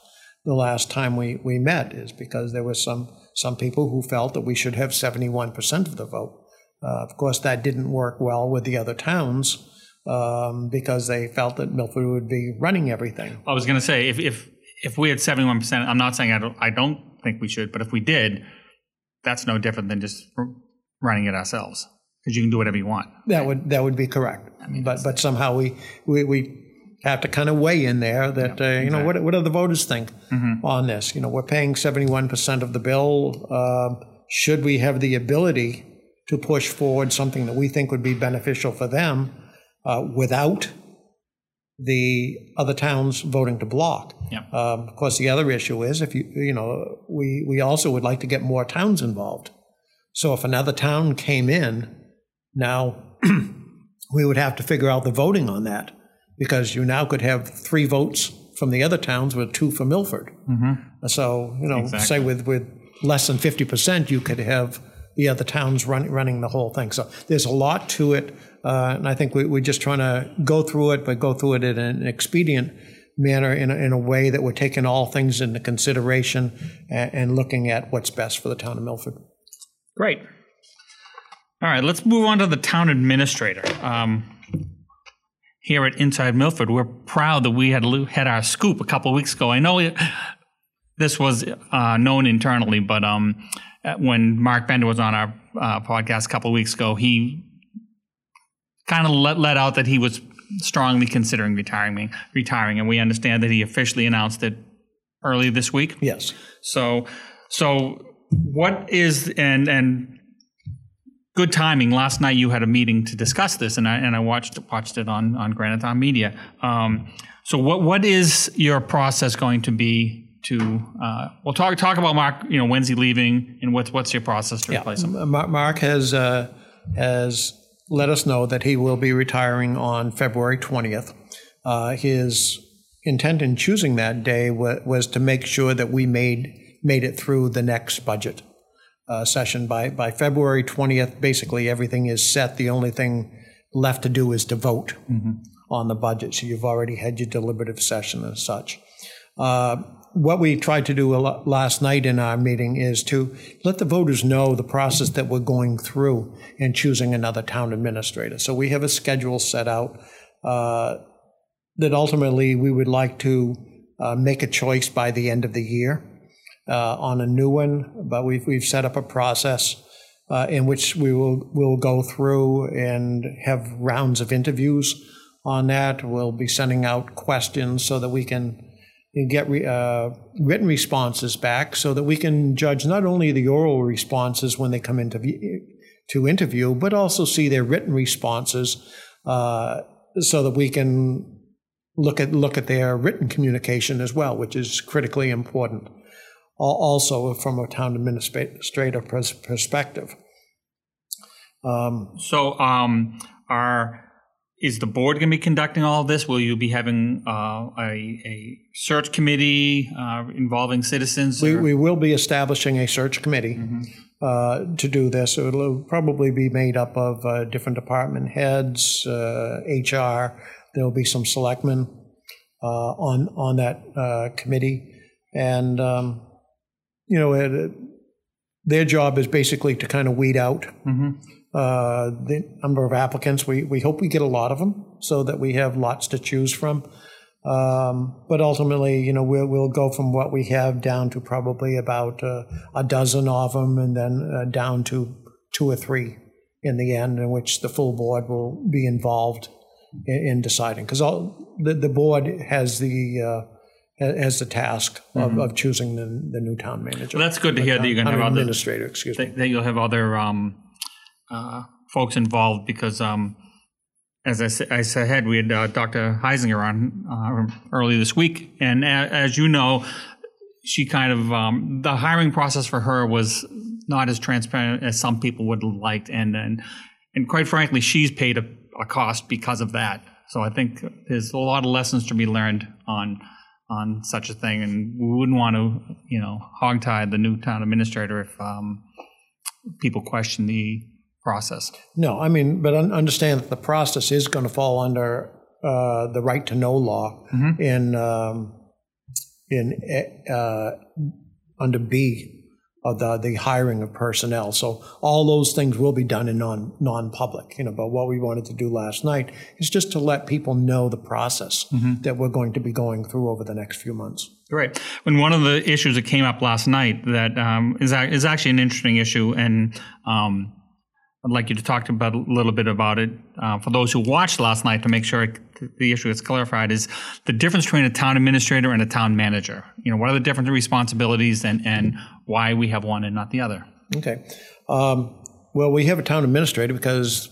the last time we we met is because there was some some people who felt that we should have 71% of the vote. Uh, of course, that didn't work well with the other towns um, because they felt that Milford would be running everything. I was going to say, if, if, if we had 71%, I'm not saying I don't, I don't think we should, but if we did, that's no different than just running it ourselves because you can do whatever you want. That would that would be correct. I mean, but but somehow we, we, we have to kind of weigh in there that yeah, uh, you exactly. know what what do the voters think mm-hmm. on this? You know, we're paying seventy one percent of the bill. Uh, should we have the ability to push forward something that we think would be beneficial for them uh, without the other towns voting to block? Yeah. Um, of course, the other issue is if you you know we we also would like to get more towns involved. So if another town came in, now [CLEARS THROAT] we would have to figure out the voting on that because you now could have three votes from the other towns with two for Milford. Mm-hmm. So, you know, exactly. say with, with less than 50%, you could have the other towns run, running the whole thing. So there's a lot to it. Uh, and I think we, are just trying to go through it, but go through it in an expedient manner in a, in a way that we're taking all things into consideration and, and looking at what's best for the town of Milford. Great. All right, let's move on to the town administrator. Um, here at Inside Milford. We're proud that we had had our scoop a couple weeks ago. I know it, this was uh, known internally, but um, when Mark Bender was on our uh, podcast a couple weeks ago, he kind of let, let out that he was strongly considering retiring, retiring, and we understand that he officially announced it early this week. Yes. So, so what is and and good timing. Last night you had a meeting to discuss this, and I and I watched watched it on on Granite Town Media. Um, so what what is your process going to be to uh, well talk talk about Mark? You know, when's he leaving, and what's what's your process to yeah. replace him? Mark has uh, has let us know that he will be retiring on February twentieth. Uh, his intent in choosing that day was, was to make sure that we made made it through the next budget uh, session. By, by February 20th, basically everything is set. The only thing left to do is to vote mm-hmm. on the budget. So you've already had your deliberative session and such. Uh, what we tried to do last night in our meeting is to let the voters know the process that we're going through in choosing another town administrator. So we have a schedule set out uh, that ultimately we would like to uh, make a choice by the end of the year on a new one, but we've, we've set up a process uh, in which we will will go through and have rounds of interviews on that. We'll be sending out questions so that we can get re, uh, written responses back so that we can judge not only the oral responses when they come into to interview, but also see their written responses uh, so that we can look at look at their written communication as well, which is critically important also from a town administrator perspective. Um, so, um, are is the board going to be conducting all of this? Will you be having uh, a, a, search committee uh, involving citizens? We, we, will be establishing a search committee mm-hmm. uh, to do this. It'll probably be made up of uh, different department heads, HR. Uh, there will be some selectmen uh, on on that committee, and um, you know, it, their job is basically to kind of weed out mm-hmm. uh, the number of applicants. We, we hope we get a lot of them so that we have lots to choose from. Um, but ultimately, you know, we'll, we'll go from what we have down to probably about uh, a dozen of them and then uh, down to two or three in the end, in which the full board will be involved in, in deciding. Because the, the board has the uh, as the task of, mm-hmm. of choosing the, the new town manager. Well, that's good to hear that you're going to have other administrator. Excuse that, me. That you'll have other um, uh, folks involved because, um, as I, I said, we had uh, Dr. Heisinger on uh, early this week, and a- as you know, she kind of um, the hiring process for her was not as transparent as some people would have liked, and and and quite frankly, she's paid a, a cost because of that. So I think there's a lot of lessons to be learned on on such a thing, and we wouldn't want to, you know, hogtie the new town administrator if um, people question the process. No, I mean, but understand that the process is going to fall under uh, the right to know law mm-hmm. in um, in uh, under B of the, the hiring of personnel. So all those things will be done in non non-public. You know, but what we wanted to do last night is just to let people know the process mm-hmm. that we're going to be going through over the next few months. Right. When one of the issues that came up last night that um, is is actually an interesting issue, and um, I'd like you to talk about a little bit about it uh, for those who watched last night to make sure the issue is clarified. Is the difference between a town administrator and a town manager? You know, what are the different responsibilities and and why we have one and not the other? Okay. Um, well, we have a town administrator because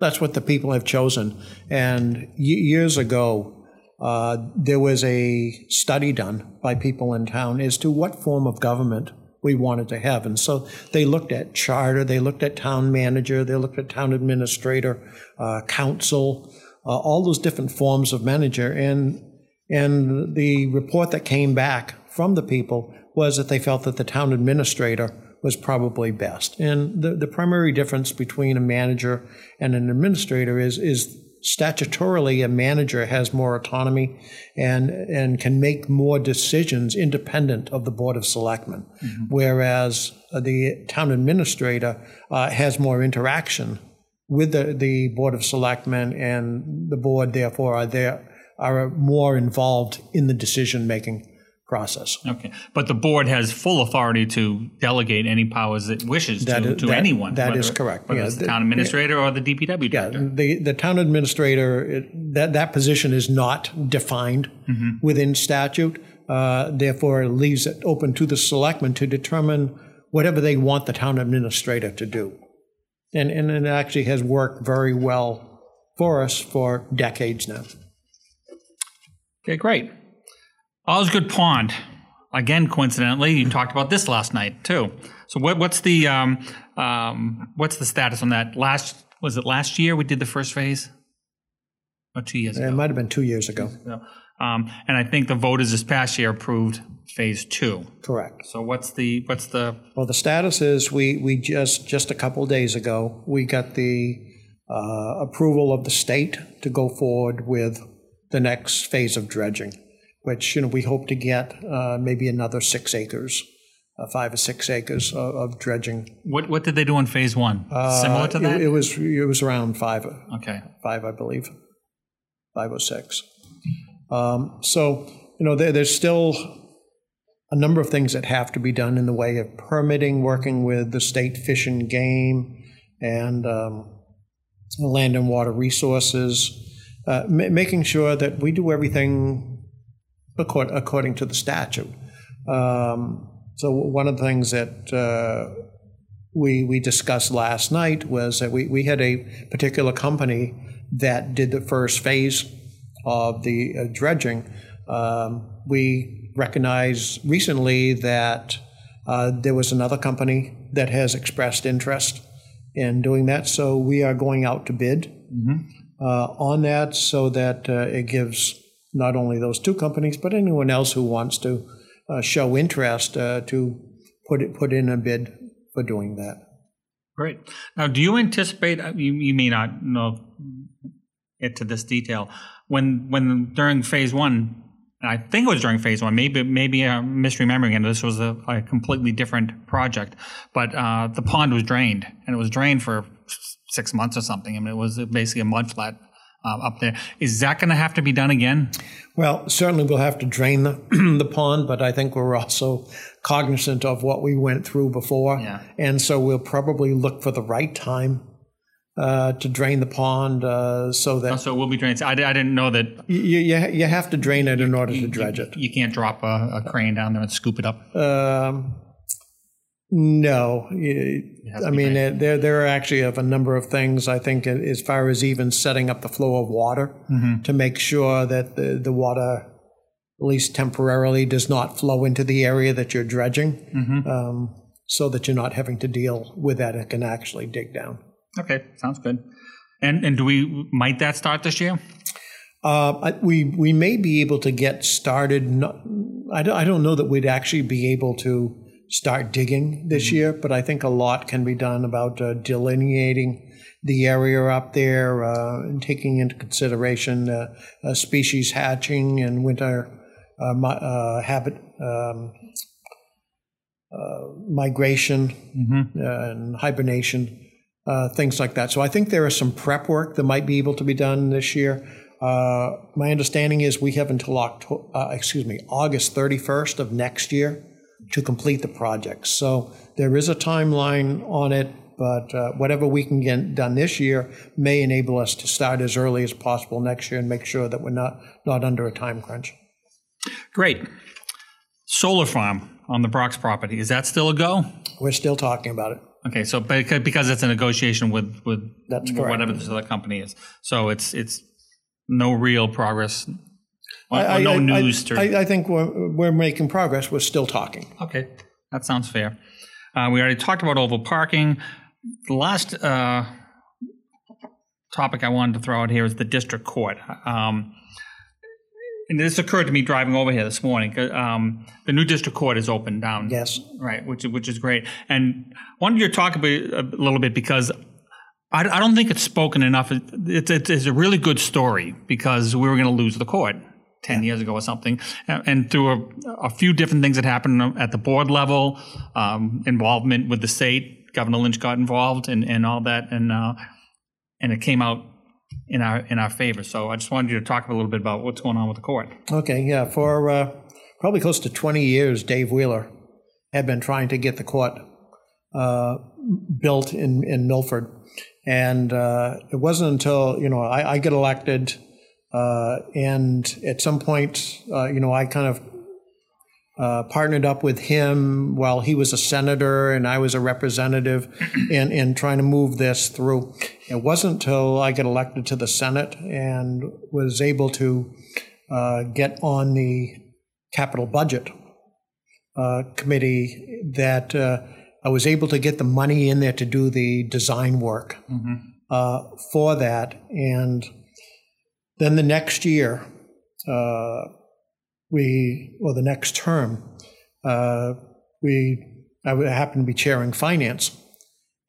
that's what the people have chosen. And years ago, uh, there was a study done by people in town as to what form of government we wanted to have. And so they looked at charter, they looked at town manager, they looked at town administrator, uh, council, uh, all those different forms of manager. And, and the report that came back from the people was that they felt that the town administrator was probably best. And the, the primary difference between a manager and an administrator is, is statutorily a manager has more autonomy and and can make more decisions independent of the board of selectmen mm-hmm. whereas the town administrator uh, has more interaction with the, the board of selectmen and the board therefore are there are more involved in the decision making process. Okay, but the board has full authority to delegate any powers it wishes that to, is, to that, anyone. That whether, is correct. Whether yeah, it's the town administrator yeah, or the DPW director. Yeah, the, the town administrator, it, that, that position is not defined mm-hmm. within statute. Uh, therefore, it leaves it open to the selectmen to determine whatever they want the town administrator to do. And, and it actually has worked very well for us for decades now. Okay, great. Osgood Pond. Again, coincidentally, you talked about this last night too. So what, what's the um, um, what's the status on that? Last was it last year we did the first phase? Or two years ago? It might have been two years ago. Um, and I think the voters this past year approved phase two. Correct. So what's the what's the? Well, the status is we we just just a couple days ago we got the uh, approval of the state to go forward with the next phase of dredging which you know we hope to get uh, maybe another six acres, uh, five or six acres of, of, dredging. What what did they do in phase one? Similar to that? It, it, was it was around five. Okay, five I believe, five or six. Um, so you know there, there's still a number of things that have to be done in the way of permitting, working with the state fish and game and um, land and water resources, uh, ma- making sure that we do everything according to the statute. Um, so one of the things that uh, we we discussed last night was that we, we had a particular company that did the first phase of the uh, dredging. Um, we recognized recently that uh, there was another company that has expressed interest in doing that. So we are going out to bid mm-hmm. uh, on that so that uh, it gives not only those two companies, but anyone else who wants to uh, show interest uh, to put it, put in a bid for doing that. Great. Now, do you anticipate? Uh, you, you may not know it to this detail. When when during phase one, I think it was during phase one. Maybe maybe I'm misremembering it. This was a, a completely different project, but uh, the pond was drained, and it was drained for six months or something. I mean, it was basically a mud flat uh, up there. Is that going to have to be done again? Well, certainly we'll have to drain the [CLEARS THROAT] the pond, but I think we're also cognizant of what we went through before, yeah. and so we'll probably look for the right time uh, to drain the pond uh, so that. Oh, so it will be drained. I, I didn't know that. You, you, you have to drain it in order you, to dredge it. You can't drop a, a, crane down there and scoop it up. Um, no, I mean there there are actually of a number of things. I think as far as even setting up the flow of water mm-hmm. to make sure that the, the water, at least temporarily, does not flow into the area that you're dredging, mm-hmm. um, so that you're not having to deal with that. It can actually dig down. Okay, sounds good. And and do we might that start this year? Uh, we we may be able to get started. Not, I don't, I don't know that we'd actually be able to start digging this mm-hmm. year, but I think a lot can be done about uh, delineating the area up there uh, and taking into consideration uh, species hatching and winter uh, uh, habit um, uh, migration mm-hmm. and hibernation uh, things like that. So I think there is some prep work that might be able to be done this year. Uh, my understanding is we have until October, uh, excuse me, August 31st of next year to complete the project. So there is a timeline on it, but uh, whatever we can get done this year may enable us to start as early as possible next year and make sure that we're not not under a time crunch. Great. Solar farm on the Brox property is that still a go? We're still talking about it. Okay, so because it's a negotiation with with That's whatever this other company is, so it's it's no real progress, or, I, or no I, news. I, to, I, think we're, we're making progress. We're still talking. Okay, that sounds fair. Uh, we already talked about oval parking. The last uh, topic I wanted to throw out here is the district court. Um, and this occurred to me driving over here this morning. Um, the new district court is open down. Yes. Right, which which is great. And I wanted you to talk about a little bit because I, I don't think it's spoken enough. It's, it's, it's a really good story because we were going to lose the court. 10 years ago or something. And through a, a, few different things that happened at the board level, um, involvement with the state, Governor Lynch got involved and, and all that. And, uh, and it came out in our in our favor. So I just wanted you to talk a little bit about what's going on with the court. Okay, yeah. For uh, probably close to 20 years, Dave Wheeler had been trying to get the court uh, built in, in Milford. And uh, it wasn't until, you know, I, I get elected uh, and at some point, uh, you know, I kind of uh, partnered up with him while he was a senator and I was a representative [CLEARS THROAT] in, in trying to move this through. It wasn't until I got elected to the Senate and was able to uh, get on the capital budget uh, committee that uh, I was able to get the money in there to do the design work mm-hmm. Uh, for that. And then the next year, uh, we, well, the next term, uh, we, I happened to be chairing finance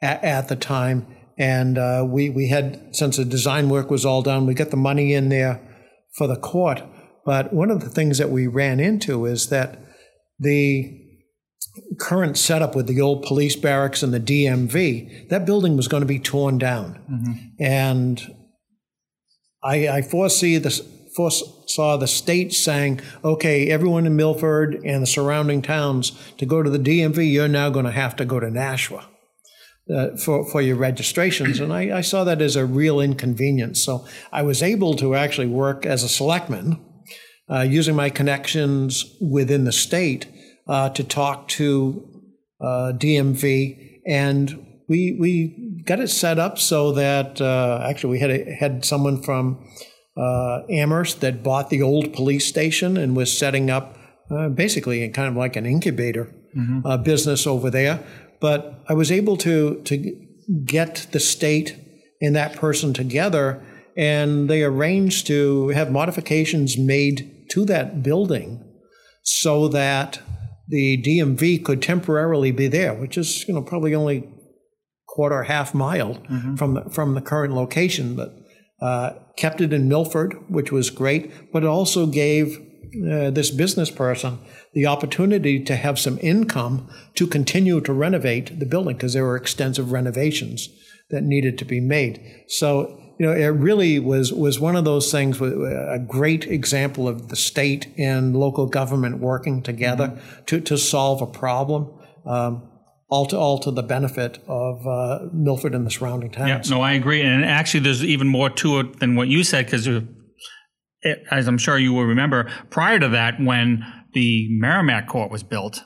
at, at the time. And uh, we, we had, since the design work was all done, we got the money in there for the court. But one of the things that we ran into is that the current setup with the old police barracks and the DMV, that building was going to be torn down. Mm-hmm. And I, I foresee this foresaw the state saying, okay, everyone in Milford and the surrounding towns to go to the DMV, you're now going to have to go to Nashua. Uh, for, for your registrations. And I, I, saw that as a real inconvenience. So I was able to actually work as a selectman uh, using my connections within the state uh, to talk to uh, DMV. And we, we got it set up so that uh, actually we had, a, had someone from uh, Amherst that bought the old police station and was setting up basically kind of like an incubator mm-hmm. business over there but I was able to to get the state and that person together, and they arranged to have modifications made to that building so that the DMV could temporarily be there, which is you know probably only quarter half mile mm-hmm. from the from the current location, but uh, kept it in Milford, which was great, but it also gave uh, this business person the opportunity to have some income to continue to renovate the building because there were extensive renovations that needed to be made. So you know, it really was was one of those things. A great example of the state and local government working together mm-hmm. to to solve a problem. Um, all to all to the benefit of uh, Milford and the surrounding towns. Yeah, no, I agree. And actually, there's even more to it than what you said because as I'm sure you will remember, prior to that, when the Merrimack court was built,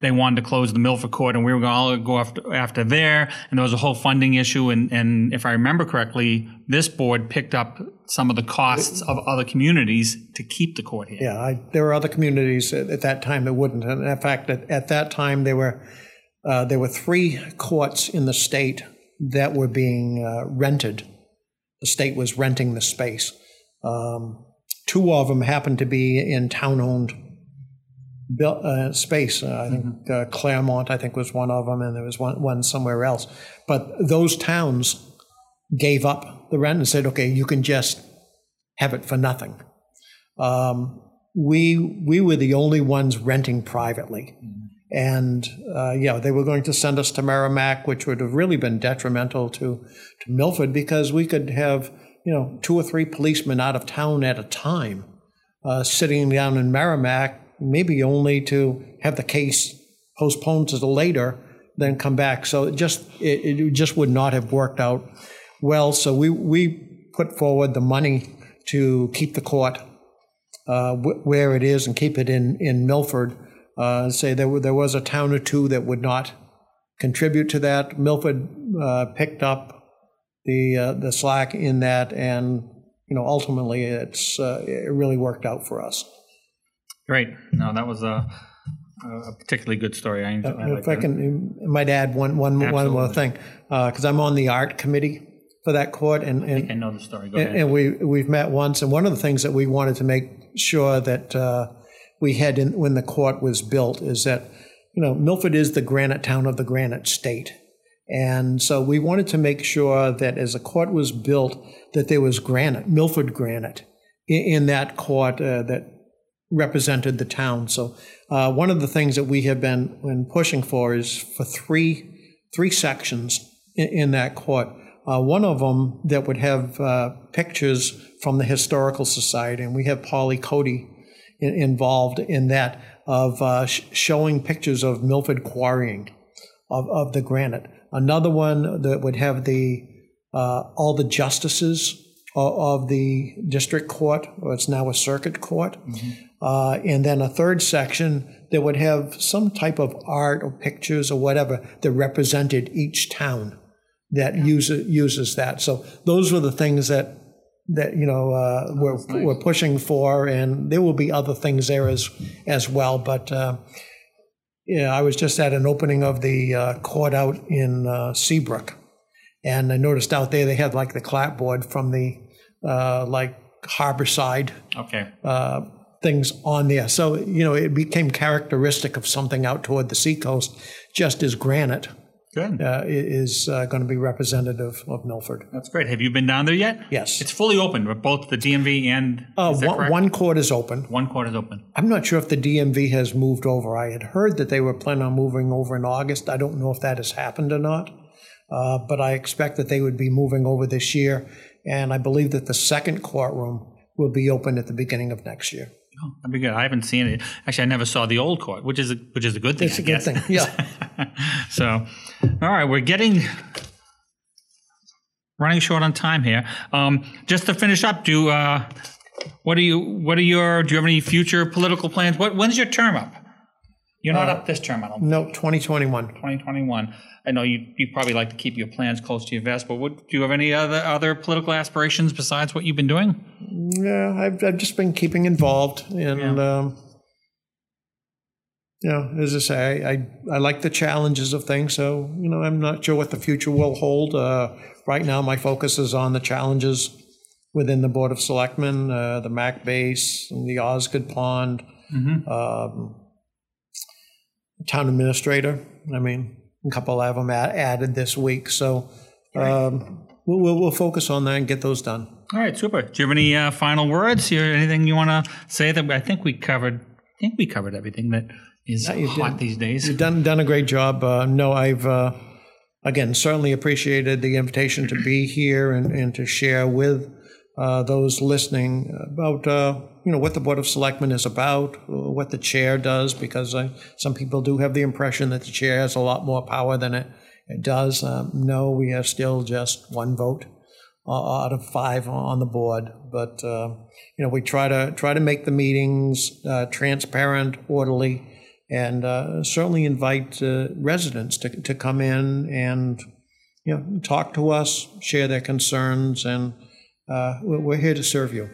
they wanted to close the Milford court, and we were going to go after, after there. And there was a whole funding issue. And, and if I remember correctly, this board picked up some of the costs of other communities to keep the court here. Yeah, I, there were other communities at, at, that time that wouldn't. And in fact, at, at that time, they were uh, there were three courts in the state that were being uh, rented. The state was renting the space. Um, Two of them happened to be in town-owned uh, space. Uh, I think mm-hmm. uh, Claremont, I think, was one of them, and there was one, one somewhere else. But those towns gave up the rent and said, "Okay, you can just have it for nothing." Um, we we were the only ones renting privately. Mm-hmm. And uh, yeah, they were going to send us to Merrimack, which would have really been detrimental to to Milford because we could have you know, two or three policemen out of town at a time, uh, sitting down in Merrimack, maybe only to have the case postponed to the later, then come back. So it just it, it just would not have worked out well. So we we put forward the money to keep the court uh, where it is and keep it in in Milford. Uh, say there were, there was a town or two that would not contribute to that. Milford uh, picked up the uh, the slack in that, and you know ultimately it's uh, it really worked out for us. Great. No, that was a, a particularly good story. I, uh, like if I can, I might add one one one more thing because uh, I'm on the art committee for that court, and, and I, know the story. Go and, and, we we've met once, and one of the things that we wanted to make sure that uh, we had in, when the court was built is that you know Milford is the granite town of the granite state. And so we wanted to make sure that as a court was built, that there was granite, Milford granite, in, in that court uh, that represented the town. So uh, one of the things that we have been, been pushing for is for three three sections in, in that court. Uh, one of them that would have uh, pictures from the historical society, and we have Polly Cody involved in that of uh, sh- showing pictures of Milford quarrying of, of the granite. Another one that would have the uh, all the justices of, of, the district court, or it's now a circuit court, mm-hmm. uh, and then a third section that would have some type of art or pictures or whatever that represented each town that yeah. uses uses that. So those were the things that that you know uh, we're nice. we're pushing for, and there will be other things there as as well, but. Uh, yeah, I was just at an opening of the uh, court out in uh, Seabrook, and I noticed out there they had like the clapboard from the uh, like harborside okay. uh, things on there. So you know it became characteristic of something out toward the seacoast, just as granite Good. uh, is uh, going to be representative of Milford. That's great. Have you been down there yet? Yes. It's fully open, both the DMV and Uh, one, one court is open. One court is open. I'm not sure if the DMV has moved over. I had heard that they were planning on moving over in August. I don't know if that has happened or not, uh, but I expect that they would be moving over this year. And I believe that the second courtroom will be open at the beginning of next year. Oh, that'd be good. I haven't seen it. Actually, I never saw the old court, which is a, which is a good thing. It's a good thing. [LAUGHS] Yeah. so, all right, we're getting running short on time here. Um, just to finish up, do uh, what are you? What are your? Do you have any future political plans? What when's your term up? You're not up this term, I don't. No, 2021. 2021. I know you. You probably like to keep your plans close to your vest, but what, do you have any other other political aspirations besides what you've been doing? Yeah, I've, I've just been keeping involved, and um, you know, as I say, I, I I like the challenges of things. So you know, I'm not sure what the future will hold. Uh, right now, my focus is on the challenges within the Board of Selectmen, uh, the MAC base, and the Osgood Pond, um, town administrator. I mean, a couple of them add, added this week, so. Um, We'll, we'll, we'll focus on that and get those done. All right, super. Do you have any uh, final words? here? anything you want to say that I think we covered? I think we covered everything that is you hot did. these days. You've done done a great job. Uh, no, I've uh, again certainly appreciated the invitation to be here and, and to share with uh, those listening about uh, you know what the Board of Selectmen is about, uh, what the chair does, because uh, some people do have the impression that the chair has a lot more power than it, it does. Um, no, we are still just one vote uh, out of five on the board, but uh, you know we try to try to make the meetings transparent, orderly, and certainly invite residents to, to come in and you know talk to us, share their concerns, and uh, we're here to serve you.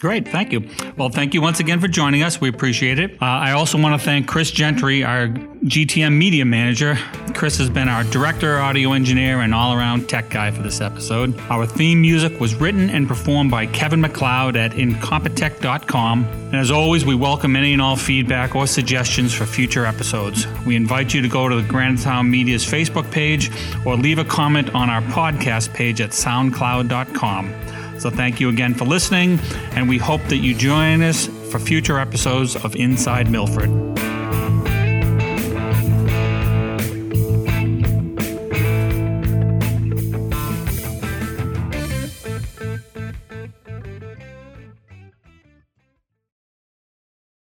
Great, thank you. Well, thank you once again for joining us. We appreciate it. Uh, I also want to thank Chris Gentry, our GTM media manager. Chris has been our director, audio engineer, and all around tech guy for this episode. Our theme music was written and performed by Kevin MacLeod at incompetech.com. And as always, we welcome any and all feedback or suggestions for future episodes. We invite you to go to the Granite Town Media's Facebook page or leave a comment on our podcast page at soundcloud.com. So thank you again for listening, and we hope that you join us for future episodes of Inside Milford.